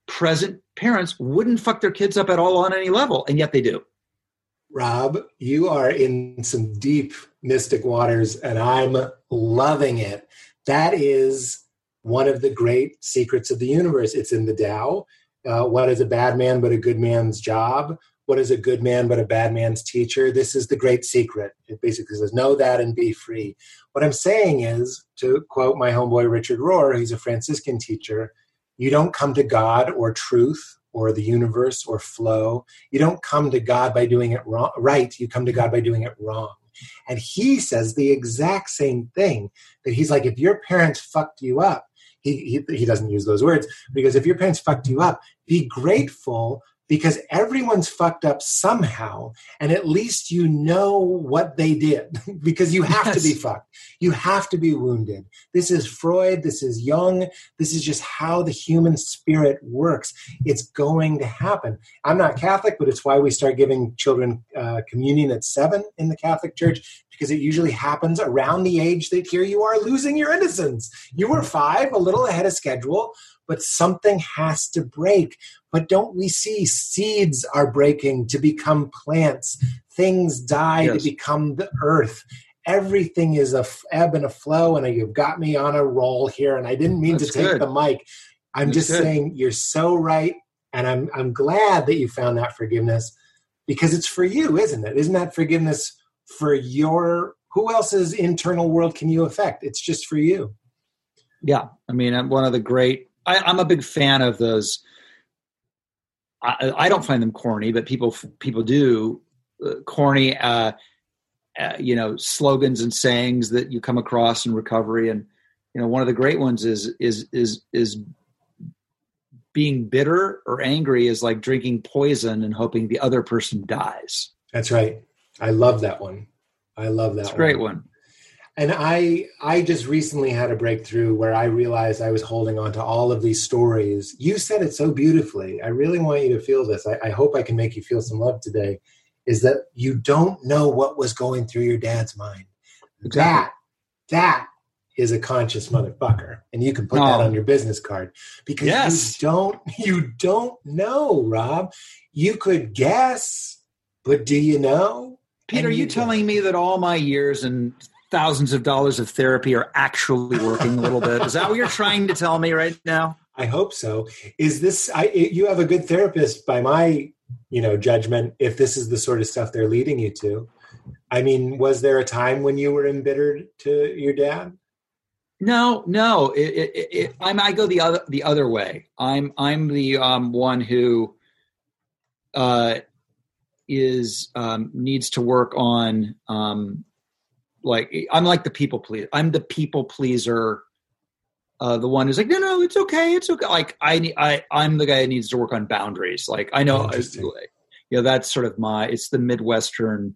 present parents wouldn't fuck their kids up at all on any level and yet they do Rob, you are in some deep mystic waters, and I'm loving it. That is one of the great secrets of the universe. It's in the Tao. Uh, what is a bad man but a good man's job? What is a good man but a bad man's teacher? This is the great secret. It basically says, know that and be free. What I'm saying is, to quote my homeboy Richard Rohr, he's a Franciscan teacher, you don't come to God or truth or the universe or flow. You don't come to God by doing it wrong, right. You come to God by doing it wrong. And he says the exact same thing that he's like, if your parents fucked you up, he, he, he doesn't use those words because if your parents fucked you up, be grateful because everyone's fucked up somehow and at least you know what they did (laughs) because you have yes. to be fucked. You have to be wounded. This is freud. This is jung. This is just how the human spirit works. It's going to happen. I'm not catholic but it's why we start giving children uh, communion at seven in the catholic church because it usually happens around the age that here you are losing your innocence you were five a little ahead of schedule but something has to break. But don't we see seeds are breaking to become plants? Things die yes. to become the earth. Everything is a ebb and a flow, and you've got me on a roll here. And I didn't mean That's to take good. the mic. I'm That's just good. saying you're so right, and I'm I'm glad that you found that forgiveness because it's for you, isn't it? Isn't that forgiveness for your who else's internal world can you affect? It's just for you. Yeah, I mean, i'm one of the great I, am a big fan of those. I, I, don't find them corny, but people people do uh, corny. Uh, uh, you know, slogans and sayings that you come across in recovery, and you know, one of the great ones is is is is being bitter or angry is like drinking poison and hoping the other person dies. That's right. I love that one. I love that. It's a great one. and i i just recently had a breakthrough where i realized i was holding on to all of these stories. You said it so beautifully. I really want you to feel this. I, I hope i can make you feel some love today is that you don't know what was going through your dad's mind. Exactly. that that is a conscious motherfucker. And you can put that on your business card. Because yes. you don't you don't know rob. You could guess but do you know Peter, are you, you telling me that all my years and thousands of dollars of therapy are actually working a little bit. Is that what you're trying to tell me right now? I hope so. Is this I you have a good therapist by my, you know, judgment if this is the sort of stuff they're leading you to. I mean, was there a time when you were embittered to your dad? No, no. It, it, it, I'm, I go the other the other way. I'm I'm the um, one who uh, is um, needs to work on um, like I'm like the people pleaser. I'm the people pleaser. Uh, the one who's like, no, no, it's okay, it's okay. Like I, I, I'm the guy that needs to work on boundaries. Like I know, I, you know, that's sort of my. It's the midwestern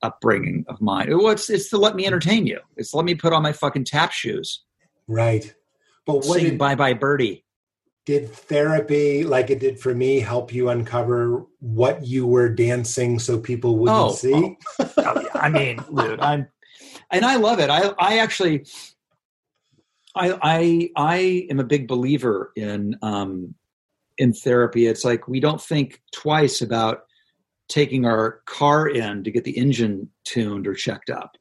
upbringing of mine. It's it's to let me entertain you. It's let me put on my fucking tap shoes. Right. But what Sing did, Bye Bye Birdie. Did therapy, like it did for me, help you uncover what you were dancing so people wouldn't oh, see? Oh, I mean, dude, I'm and I love it. I I actually I I I am a big believer in um in therapy. It's like we don't think twice about taking our car in to get the engine tuned or checked up.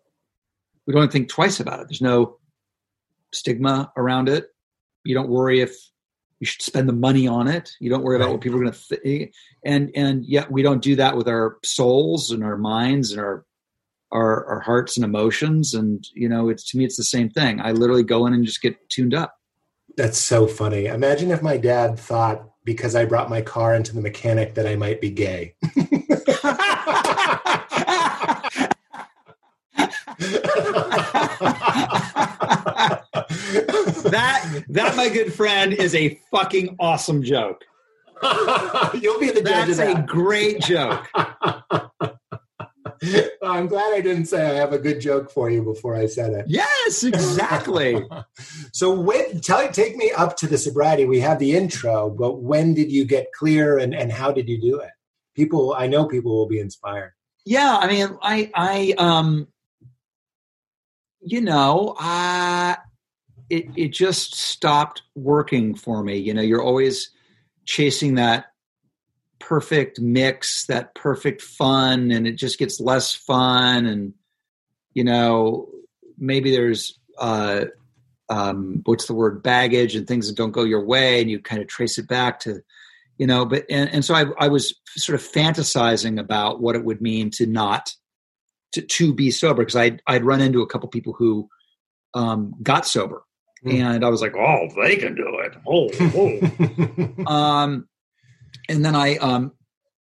We don't think twice about it. There's no stigma around it. You don't worry if you should spend the money on it. You don't worry about what people are going to think. And and yet we don't do that with our souls and our minds and our our, our hearts and emotions. And, you know, it's to me, it's the same thing. I literally go in and just get tuned up. That's so funny. Imagine if my dad thought because I brought my car into the mechanic that I might be gay. (laughs) (laughs) (laughs) that that my good friend is a fucking awesome joke. (laughs) You'll be the judge That's that. a great joke. (laughs) I'm glad I didn't say I have a good joke for you before I said it. Yes, exactly. (laughs) so when tell take me up to the sobriety. We have the intro, but when did you get clear and, and how did you do it? People I know people will be inspired. Yeah, I mean I I um you know, uh it it just stopped working for me. You know, you're always chasing that perfect mix, that perfect fun, and it just gets less fun. And you know, maybe there's uh, um, what's the word baggage and things that don't go your way, and you kind of trace it back to you know, but and, and so I, I was sort of fantasizing about what it would mean to not to, to be sober because I'd I'd run into a couple people who um, got sober, mm. and I was like, oh, they can do it. Oh, oh. (laughs) um, and then I, um,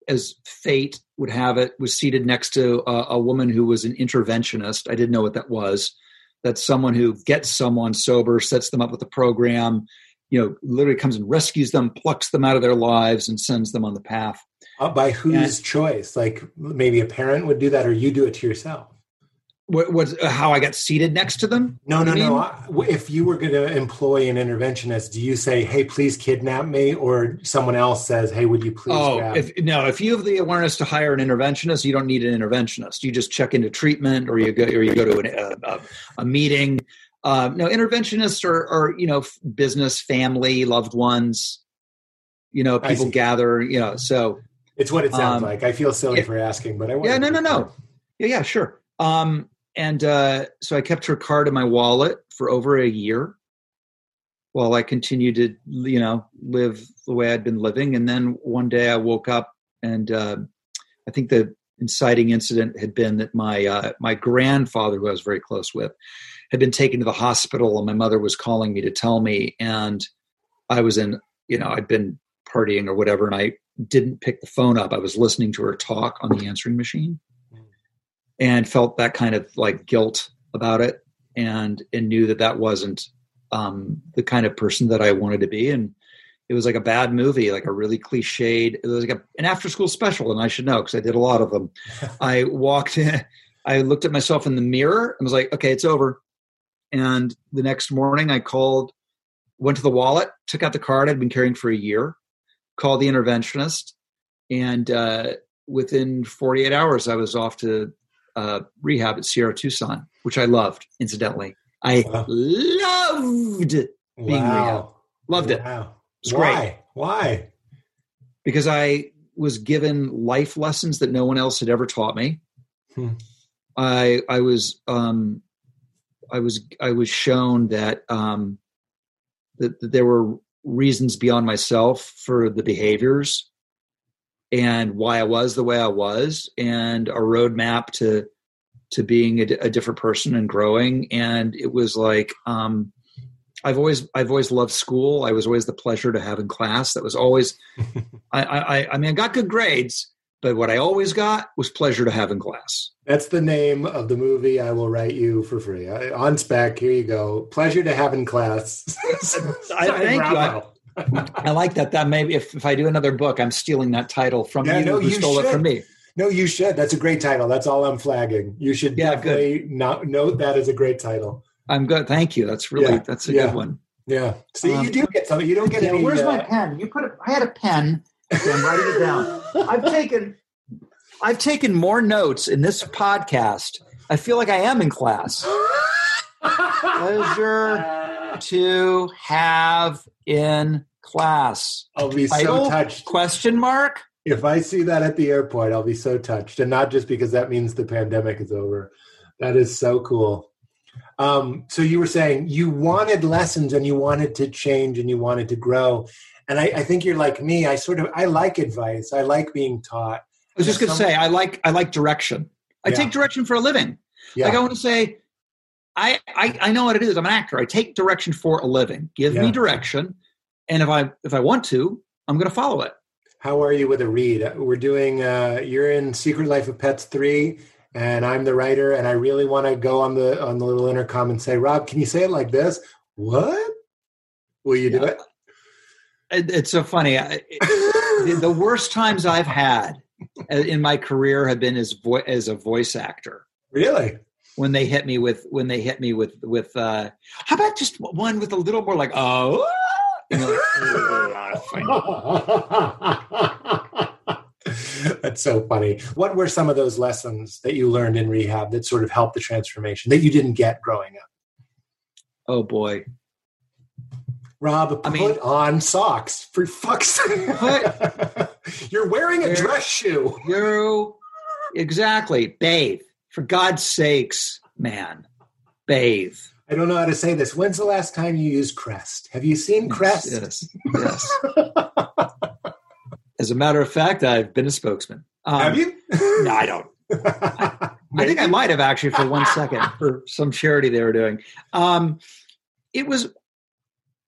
as fate would have it, was seated next to a, a woman who was an interventionist. I didn't know what that was. That's someone who gets someone sober, sets them up with a program, you know, literally comes and rescues them, plucks them out of their lives, and sends them on the path. Uh, by whose and, choice? Like maybe a parent would do that, or you do it to yourself. What was uh, how I got seated next to them? No, no, no. If you were going to employ an interventionist, do you say, "Hey, please kidnap me," or someone else says, "Hey, would you please?" Oh, if, no. If you have the awareness to hire an interventionist, you don't need an interventionist. You just check into treatment, or you go, or you go to an, a, a, meeting. Uh, no, interventionists are, are you know business, family, loved ones. You know, people gather. You know, so it's what it sounds um, like. I feel silly yeah, for asking, but I yeah, no, no, no. Yeah, yeah, sure. Um, and uh, so I kept her card in my wallet for over a year while I continued to, you know, live the way I'd been living. And then one day I woke up, and uh, I think the inciting incident had been that my uh, my grandfather, who I was very close with, had been taken to the hospital, and my mother was calling me to tell me, and I was in, you know, I'd been partying or whatever, and I didn't pick the phone up. I was listening to her talk on the answering machine and felt that kind of like guilt about it and and knew that that wasn't um, the kind of person that I wanted to be. And it was like a bad movie like a really cliched it was like a, an after school special and I should know because I did a lot of them. (laughs) I walked in I looked at myself in the mirror and was like okay it's over. And the next morning I called went to the wallet took out the card I'd been carrying for a year called the interventionist and uh, within 48 hours I was off to uh, rehab at Sierra Tucson, which I loved, incidentally. I wow. loved being wow. rehab. Loved it. Wow. It Why? Great. Why? Because I was given life lessons that no one else had ever taught me. Hmm. I I was um, I was I was shown that um, that, that there were reasons beyond myself for the behaviors and why I was the way I was, and a roadmap to to being a, a different person and growing. And it was like um, I've always I've always loved school. I was always the pleasure to have in class. That was always (laughs) I, I I mean I got good grades, but what I always got was pleasure to have in class. That's the name of the movie I will write you for free. on spec, here you go. Pleasure to have in class. (laughs) I, thank you. I, I like that. That maybe if, if I do another book, I'm stealing that title from yeah, you no, who you stole should. it from me. No, you should. That's a great title. That's all I'm flagging. You should yeah, definitely good. Not, note that as a great title. I'm good. Thank you. That's really yeah, that's a yeah. good one. Yeah. See, um, you do get something. You don't get yeah, any. Where's uh, my pen? You put it. I had a pen. So I'm writing it down. I've taken. I've taken more notes in this podcast. I feel like I am in class. (laughs) Pleasure to have in class. I'll be Title? so touched. Question mark? If I see that at the airport, I'll be so touched. And not just because that means the pandemic is over. That is so cool. Um, so you were saying you wanted lessons and you wanted to change and you wanted to grow. And I, I think you're like me. I sort of I like advice. I like being taught. I was just going to say I like I like direction. I yeah. take direction for a living. Yeah. Like I want to say, I, I I know what it is. I'm an actor. I take direction for a living. Give yeah. me direction, and if I if I want to, I'm going to follow it. How are you with a read? We're doing. Uh, you're in Secret Life of Pets three, and I'm the writer, and I really want to go on the on the little intercom and say, Rob, can you say it like this? What? Will you do it? It's so funny. the worst times I've had in my career have been as vo- as a voice actor. Really? When they hit me with when they hit me with with uh how about just one with a little more like oh (laughs) That's so funny. What were some of those lessons that you learned in rehab that sort of helped the transformation that you didn't get growing up? Oh boy. Rob, put I mean, on socks for fuck's (laughs) sake. You're wearing a dress shoe. You exactly. Bathe. For God's sakes, man. Bathe. I don't know how to say this. When's the last time you used Crest? Have you seen Crest? Yes. Yes. As a matter of fact, I've been a spokesman. Um, Have you? No, I don't. (laughs) I think I might have actually for one second for some charity they were doing. Um, it was,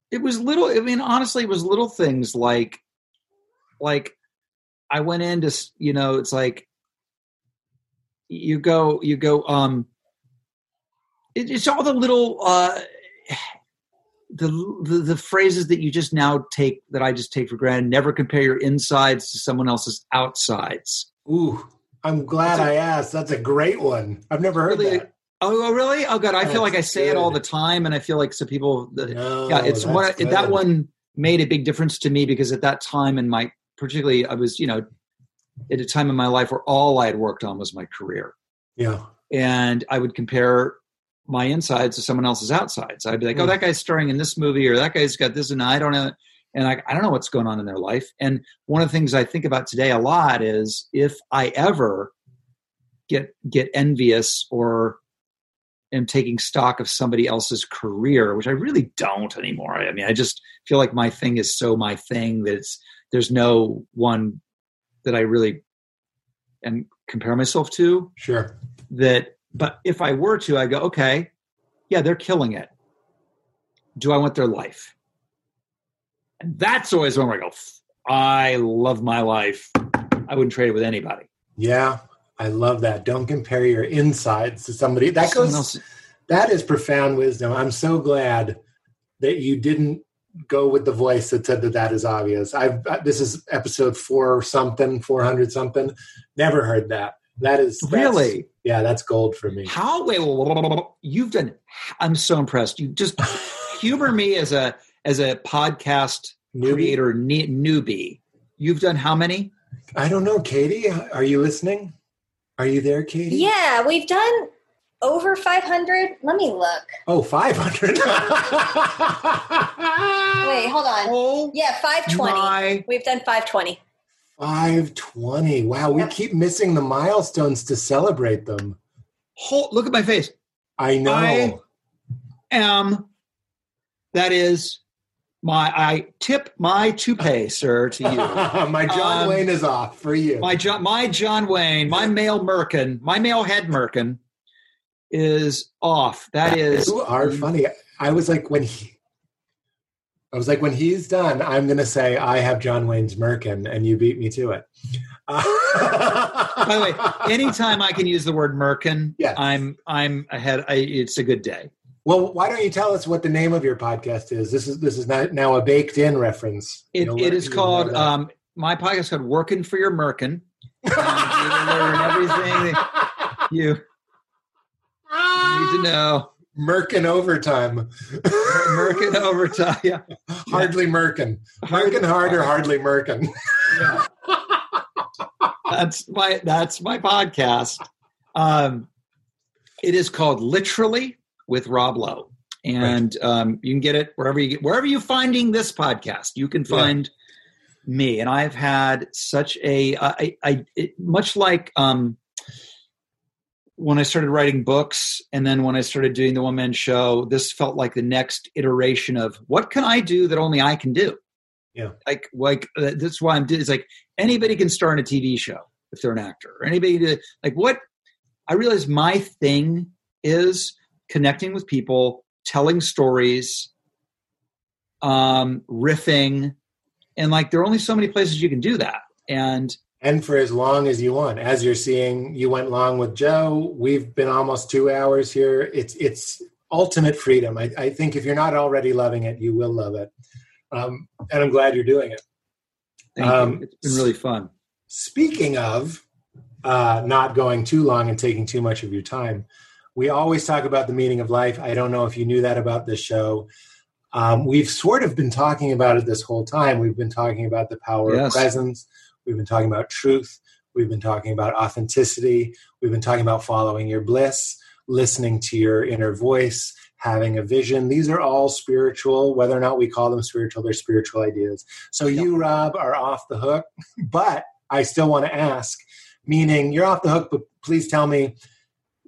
it was little. I mean, honestly, it was little things like, like, I went in to you know, it's like you go, you go. Um, it, it's all the little, uh, the, the the phrases that you just now take that I just take for granted. Never compare your insides to someone else's outsides. Ooh, I'm glad I asked. That's a great one. I've never heard Really? that. Oh, oh, really? Oh, God! I feel like I That's say it all the time, and I feel like some people. No, yeah, it's that's what good. that one made a big difference to me because at that time in my, particularly, I was you know, at a time in my life where all I had worked on was my career, Yeah. and I would compare my insides to someone else's outsides. I'd be like, "Oh, Mm. that guy's starring in this movie, or that guy's got this," and I don't know, and I, I don't know what's going on in their life. And one of the things I think about today a lot is if I ever get get envious or am taking stock of somebody else's career, which I really don't anymore. I mean, I just feel like my thing is so my thing that it's there's no one that I really and compare myself to Sure. that but if I were to, I go, okay, yeah, they're killing it. Do I want their life? And that's always where I go, I love my life. I wouldn't trade it with anybody. Yeah. I love that. Don't compare your insides to somebody. That goes that is profound wisdom. I'm so glad that you didn't go with the voice that said that that is obvious. I've uh, this is episode 4 something, 400 something. Never heard that. That is really? Yeah, that's gold for me. How? Wait. you've done. I'm so impressed. You just (laughs) humor me as a as a podcast Newbie? creator ne- newbie. You've done how many? I don't know, Katie. Are you listening? Are you there, Katie? Yeah, we've done over 500. Let me look. Oh, 500. (laughs) Wait, hold on. Oh, Yeah, 520. We've done 520. 520. Wow, we Yep. keep missing the milestones to celebrate them. Hold, look at my face. I know. I- Am that is my I tip my toupee, sir, to you. (laughs) my John Um, Wayne is off for you. my John, my John Wayne, my male merkin, my male head merkin is off. That is you are funny. I was like when he I was like when he's done, I'm gonna say I have John Wayne's Merkin and you beat me to it. By the way, (laughs) anytime I can use the word merkin, Yes. I'm I'm ahead. I, it's a good day. Well, why don't you tell us what the name of your podcast is? This is this is not now a baked in reference. It, it is called um, my podcast is called "Working for Your Merkin." You learn everything (laughs) you need to know. Merkin overtime. Merkin (laughs) overtime. Yeah. hardly Merkin. Merkin hard or hardly Merkin. Yeah. that's my that's my podcast. Um, it is called Literally with Rob Lowe, and um, you can get it wherever you get, wherever you're finding this podcast. You can Yeah. find me, and I've had such a I, I it, much like um, when I started writing books, and then when I started doing the one man show. This felt like the next iteration of what can I do that only I can do Yeah. like like uh, that's why I'm. Doing. It's like anybody can star in a TV show if they're an actor, or anybody to like what. I realize my thing is connecting with people, telling stories, um, riffing, and like there are only so many places you can do that. And and for as long as you want. As you're seeing, you went long with Joe. We've been almost two hours here. It's it's ultimate freedom. I, I think if you're not already loving it, you will love it. Um, and I'm glad you're doing it. thank Um, you. It's been really fun. Speaking of uh, not going too long and taking too much of your time, we always talk about the meaning of life. I don't know if you knew that about this show. Um, we've sort of been talking about it this whole time. We've been talking about the power of presence. We've been talking about truth. We've been talking about authenticity. We've been talking about following your bliss, listening to your inner voice, having a vision. These are all spiritual, whether or not we call them spiritual, they're spiritual ideas. So you, Rob, are off the hook, but I still want to ask, meaning you're off the hook, but please tell me,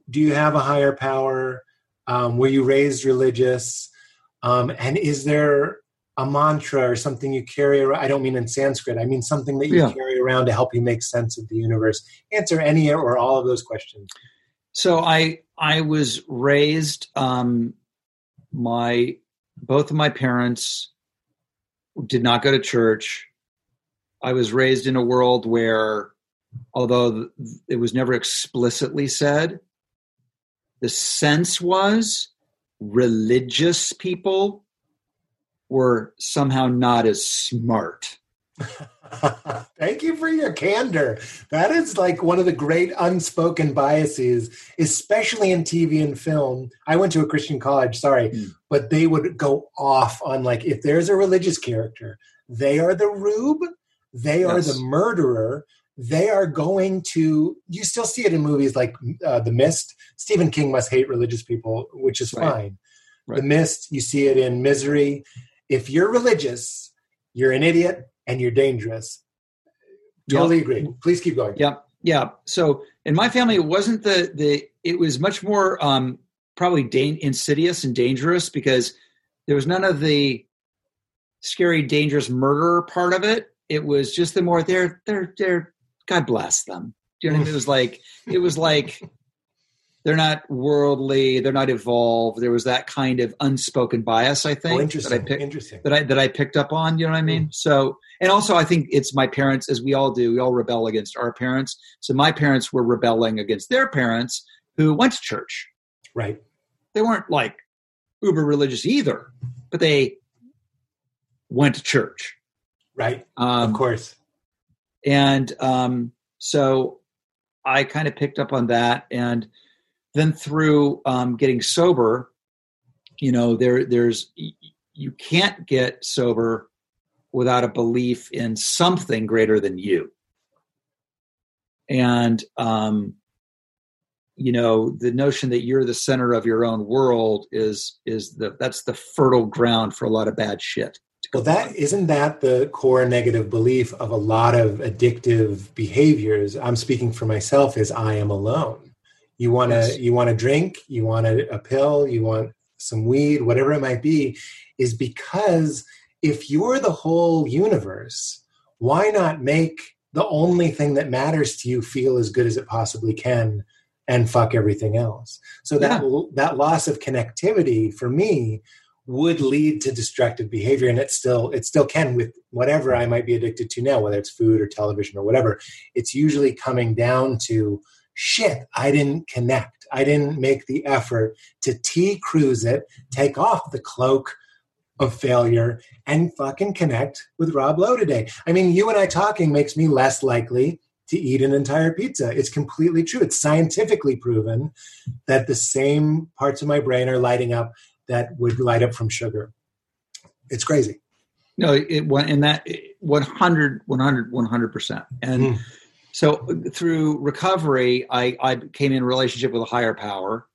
do you have a higher power? Um, were you raised religious? Um, and is there a mantra or something you carry around. I don't mean in Sanskrit. I mean something that you Yeah. carry around to help you make sense of the universe. Answer any or all of those questions. So I I was raised um my both of my parents did not go to church. I was raised in a world where although it was never explicitly said the sense was religious people were somehow not as smart. (laughs) Thank you for your candor. That is like one of the great unspoken biases, especially in TV and film. I went to a Christian college, sorry, Mm. but they would go off on like if there's a religious character, they are the rube, they are the murderer. They are going to. You still see it in movies like uh, The Mist. Stephen King must hate religious people, which is Right. fine. Right. The Mist. You see it in Misery. If you're religious, you're an idiot and you're dangerous. Yep. Totally agree. Please keep going. Yeah, yeah. So in my family, it wasn't the the. It was much more um, probably dan- insidious and dangerous because there was none of the scary, dangerous murder part of it. It was just the more they're they're they're. God bless them. Do you know what I mean? It was like it was like they're not worldly, they're not evolved. There was that kind of unspoken bias, I think, Oh, that I interesting. picked interesting. that I that I picked up on. You know what I mean? So, and also I think it's my parents, as we all do. We all rebel against our parents. So my parents were rebelling against their parents, who went to church. Right. They weren't like uber religious either, but they went to church. Right. Um, of course. and um, so I kind of picked up on that, and then through um, getting sober, you know, there there's you can't get sober without a belief in something greater than you, and um, you know, the notion that you're the center of your own world is is the that's the fertile ground for a lot of bad shit. Well, that isn't that the core negative belief of a lot of addictive behaviors. I'm speaking for myself as I am alone. You want to Yes. you want to drink, you want a, a pill, you want some weed, whatever it might be, is because if you're the whole universe, why not make the only thing that matters to you feel as good as it possibly can and fuck everything else? So that that loss of connectivity for me would lead to destructive behavior and it still it still can with whatever i might be addicted to now whether it's food or television or whatever it's usually coming down to shit i didn't connect i didn't make the effort to t cruise it take off the cloak of failure and fucking connect with rob lowe today i mean you and i talking makes me less likely to eat an entire pizza it's completely true it's scientifically proven that the same parts of my brain are lighting up that would light up from sugar. It's crazy. No, it went in that 100, 100, 100%. And Mm. So through recovery, I, I came in relationship with a higher power.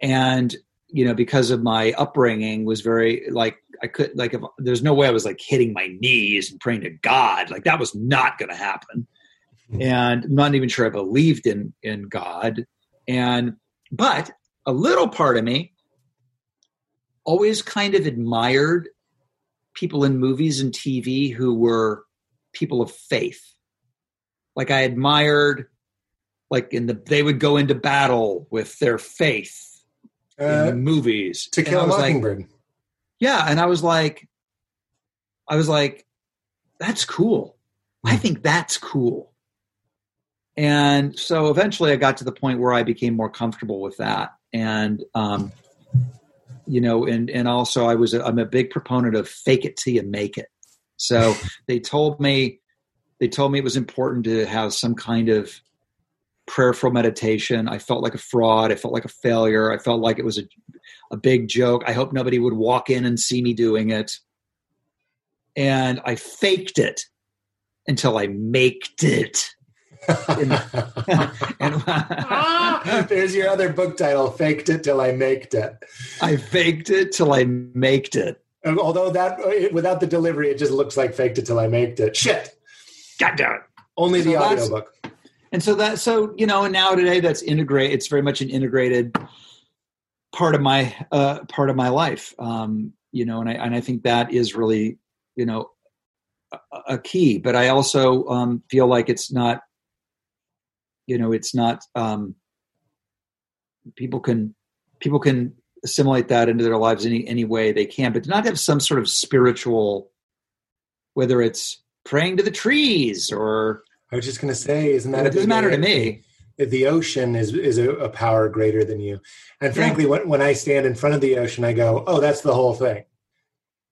And, you know, because of my upbringing was very like, I could like, if there's no way I was like hitting my knees and praying to God, like that was not going to happen. Mhm. And I'm not even sure I believed in, in God. And, but a little part of me always kind of admired people in movies and TV who were people of faith. Like I admired, like in the they would go into battle with their faith in Uh, the movies. to kill a was like, mockingbird. yeah, and I was like, I was like, that's cool. I Hmm. think that's cool. And so eventually I got to the point where I became more comfortable with that. And, um, you know, and, and also I was, a, I'm a big proponent of fake it till you make it. So they told me, they told me it was important to have some kind of prayerful meditation. I felt like a fraud. I felt like a failure. I felt like it was a, a big joke. I hope nobody would walk in and see me doing it. And I faked it until I maked it. And, (laughs) Ah, There's your other book title, Faked It Till I Maked It. I faked it till I maked it. Although that, without the delivery, it just looks like Faked It Till I Maked It. Shit. God damn it. Only the So that's- audiobook. And so that so you know, and now today that's integrate. It's very much an integrated part of my uh, part of my life. Um, you know, and I and I think that is really you know a, a key. But I also um, feel like it's not, you know, it's not. Um, people can people can assimilate that into their lives any any way they can, but to not have some sort of spiritual, whether it's praying to the trees or. I was just going to say, isn't that it doesn't matter to me the ocean is is a, a, power greater than you. And frankly, yeah. when when I stand in front of the ocean, I go, "Oh, that's the whole thing."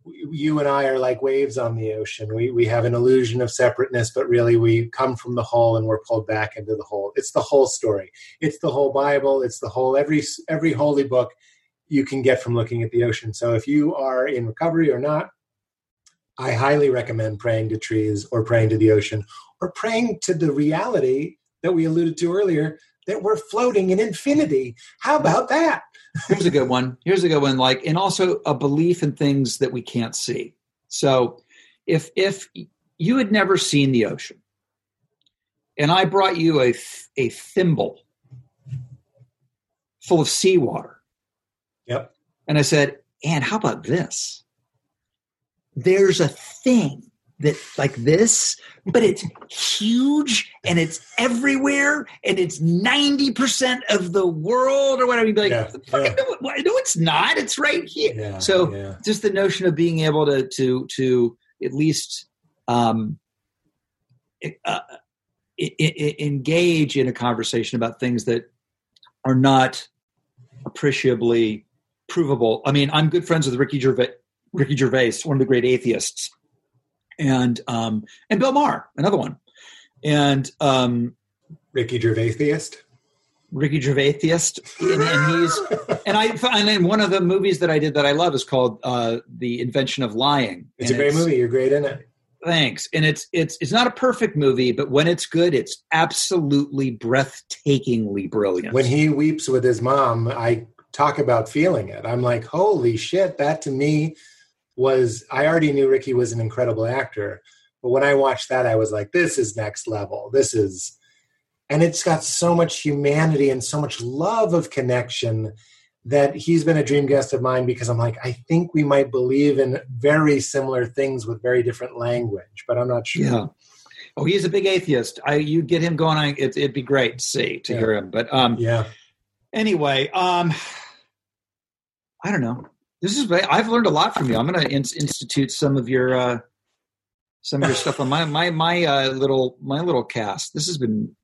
You and I are like waves on the ocean. We we have an illusion of separateness, but really we come from the whole and we're pulled back into the whole. It's the whole story. It's the whole Bible. It's the whole every every holy book you can get from looking at the ocean. So if you are in recovery or not, I highly recommend praying to trees or praying to the ocean or praying to the reality that we alluded to earlier that we're floating in infinity. How about that? Here's a good one. Here's a good one. Like, and also a belief in things that we can't see. So, if if you had never seen the ocean, and I brought you a a thimble full of seawater, yep, and I said, "And how about this? There's a thing that like this, but it's huge and it's everywhere and it's 90% of the world or whatever. You'd be like, yeah, yeah. No, no, it's not. It's right here. Yeah, so just the notion of being able to, to, to at least, um, uh, engage in a conversation about things that are not appreciably provable. I mean, I'm good friends with Ricky Gervais, Ricky Gervais, one of the great atheists and um, and Bill Maher, another one, and um, Ricky Gervais Ricky Gervais and, and, he's and I and one of the movies that I did that I love is called uh, The Invention of Lying. It's a great it's, movie. You're great in it. Thanks. And it's it's it's not a perfect movie, but when it's good, it's absolutely breathtakingly brilliant. When he weeps with his mom, I talk about feeling it. I'm like, holy shit! That to me was I already knew Ricky was an incredible actor, but when I watched that, I was like, this is next level. This is, and it's got so much humanity and so much love of connection that he's been a dream guest of mine because I'm like, I think we might believe in very similar things with very different language, but I'm not sure. Yeah. Oh, he's a big atheist. I you get him going on. It, would be great to see to yeah. hear him. But um, yeah. Anyway, um, I don't know. This is I've learned a lot from you. I'm going to in- institute some of your uh, some of your stuff on my my my uh, little my little cast. This has been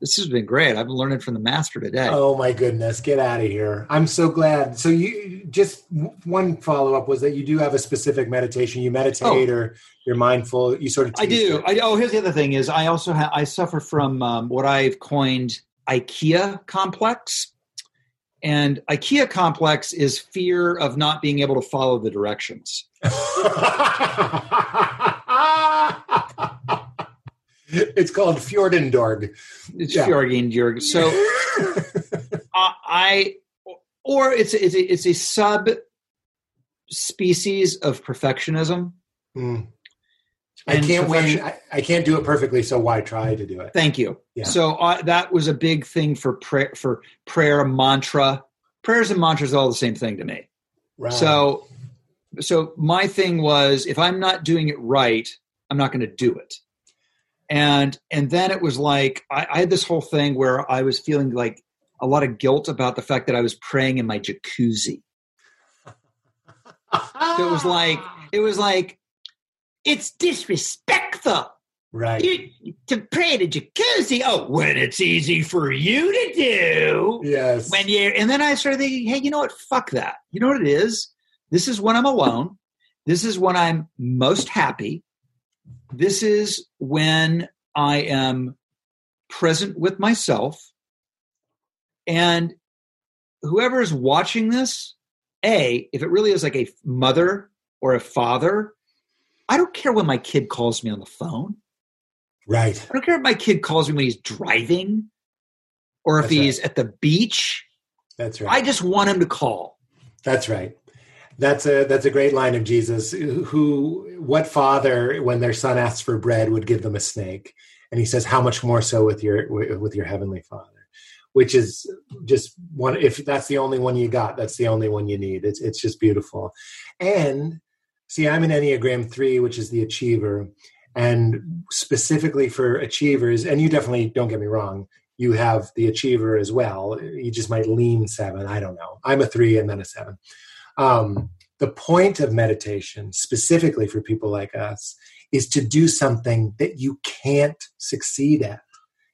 this has been great. I've been learning from the master today. Oh my goodness, get out of here! I'm so glad. So you just one follow up was that you do have a specific meditation. You meditate oh. or you're mindful. You sort of. I do. I, oh, here's the other thing: is I also have I suffer from um, what I've coined IKEA complex. And IKEA complex is fear of not being able to follow the directions. (laughs) it's called Fjordendorg. It's yeah. Fjordendorg. So (laughs) uh, I, or it's it's a, it's a sub species of perfectionism. Mm. I can't win. I, I, can't do it perfectly, so why try to do it? Thank you. Yeah. So uh, that was a big thing for prayer, for prayer mantra. Prayers and mantras are all the same thing to me. Right. So, so my thing was, if I'm not doing it right, I'm not going to do it. And and then it was like I, I had this whole thing where I was feeling like a lot of guilt about the fact that I was praying in my jacuzzi. (laughs) so it was like it was like it's disrespectful. Right. You, to pray in a jacuzzi. Oh, when it's easy for you to do. Yes. When you're, and then I started thinking, hey, you know what? Fuck that. You know what it is? This is when I'm alone. This is when I'm most happy. This is when I am present with myself. And whoever is watching this, A, if it really is like a mother or a father I don't care when my kid calls me on the phone. Right. I don't care if my kid calls me when he's driving or if That's he's right. at the beach. That's right. I just want him to call. That's right. That's a that's a great line of Jesus. Who what father when their son asks for bread would give them a snake? And he says, "How much more so with your with your heavenly Father?" which is just one. If that's the only one you got, that's the only one you need. It's it's just beautiful. And see, I'm an Enneagram three, which is the achiever, and specifically for achievers. And you definitely don't get me wrong. You have the achiever as well. You just might lean seven. I don't know. I'm a three and then a seven. Um, the point of meditation, specifically for people like us, is to do something that you can't succeed at.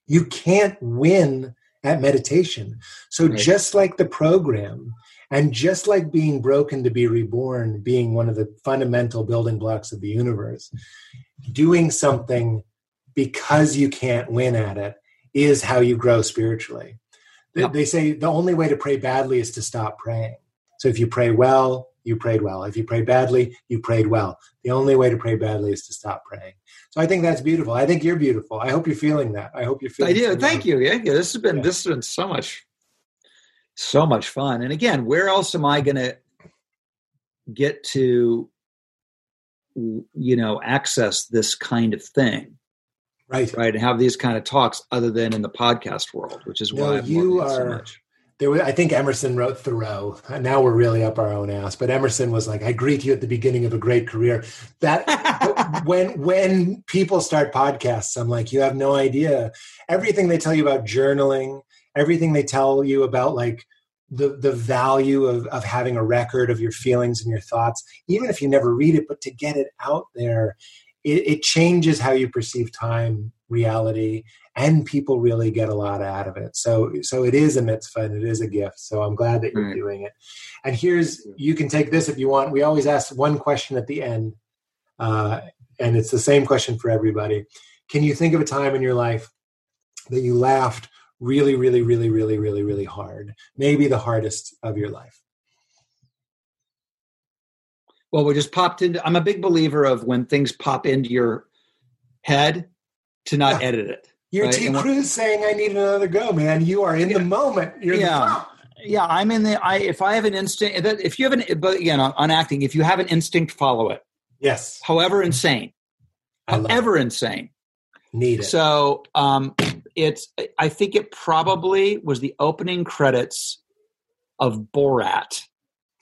You can't win at meditation. So, right. just like the program, and just like being broken to be reborn, being one of the fundamental building blocks of the universe, doing something because you can't win at it is how you grow spiritually. They, they say the only way to pray badly is to stop praying. So, if you pray well, you prayed well. If you prayed badly, you prayed well. The only way to pray badly is to stop praying. So I think that's beautiful. I think you're beautiful. I hope you're feeling that. I hope you're feeling. I do. Thank you. Yeah, yeah. This has been yeah. this has been so much, so much fun. And again, where else am I going to get to, you know, access this kind of thing? Right. Right. And have these kind of talks other than in the podcast world, which is why no, you are. So much there was, I think Emerson wrote Thoreau. Now we're really up our own ass. But Emerson was like, "I greet you at the beginning of a great career." That (laughs) when when people start podcasts, I'm like, you have no idea everything they tell you about journaling, everything they tell you about like the the value of of having a record of your feelings and your thoughts, even if you never read it, but to get it out there, it, it changes how you perceive time, reality, and people really get a lot out of it. So so it is a mitzvah and it is a gift. So I'm glad that you're right. doing it. And here's you can take this if you want. We always ask one question at the end, uh, and it's the same question for everybody. Can you think of a time in your life that you laughed really, really, really, really, really, really hard? Maybe the hardest of your life. Well, we just popped into. I'm a big believer of when things pop into your head to not yeah. edit it. You're right? T. And Cruise saying, "I need another go, man." You are in yeah. the moment. You're yeah, the yeah. I'm in the. I if I have an instinct, if you have an, but again on, on acting, if you have an instinct, follow it. Yes. However insane, however it. insane. Need it. So, um, it's. I think it probably was the opening credits of Borat.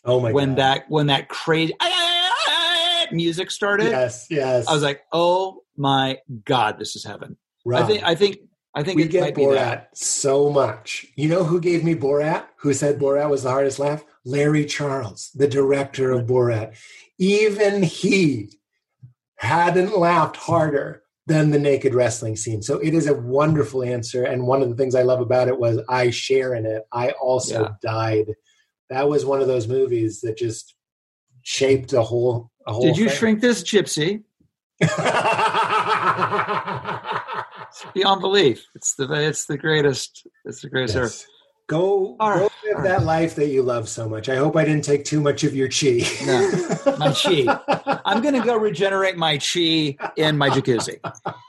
Oh my! When God. that when that crazy ah, ah, ah, music started. Yes, yes. I was like, oh my God, this is heaven. Rob, I think I think I think we get Borat so much. You know who gave me Borat? Who said Borat was the hardest laugh? Larry Charles, the director of Borat. Even he hadn't laughed harder than the naked wrestling scene. So it is a wonderful answer. And one of the things I love about it was I share in it. I also yeah. died. That was one of those movies that just shaped a whole. A whole Did you thing. shrink this, Gypsy? (laughs) beyond belief. It's the it's the greatest. It's the greatest yes. Go, go live that life that you love so much. I hope I didn't take too much of your chi. no, my chi. I'm going to go regenerate my chi in my jacuzzi.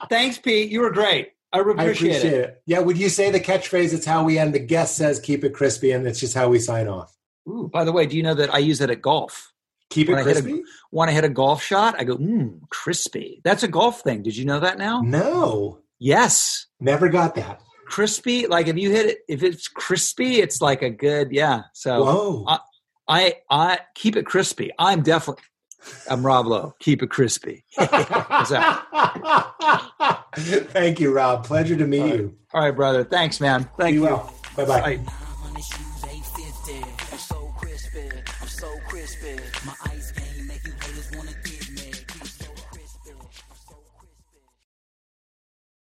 Thanks, Pete. You were great. I appreciate, I appreciate it. it. Yeah, would you say the catchphrase? It's how we end. The guest says, "Keep it crispy," and it's just how we sign off. Ooh, by the way, do you know that I use it at golf? Keep it when crispy. I a, when I hit a golf shot, I go, mmm, crispy. That's a golf thing. Did you know that now? No. Yes. Never got that. Crispy, like if you hit it, if it's crispy, it's like a good, yeah. So I, I, I keep it crispy. I'm definitely, I'm Rob Lowe. Keep it crispy. (laughs) Thank you, Rob. Pleasure to meet All right. you. All right, brother. Thanks, man. Thank Be you. Well. Bye-bye. Bye.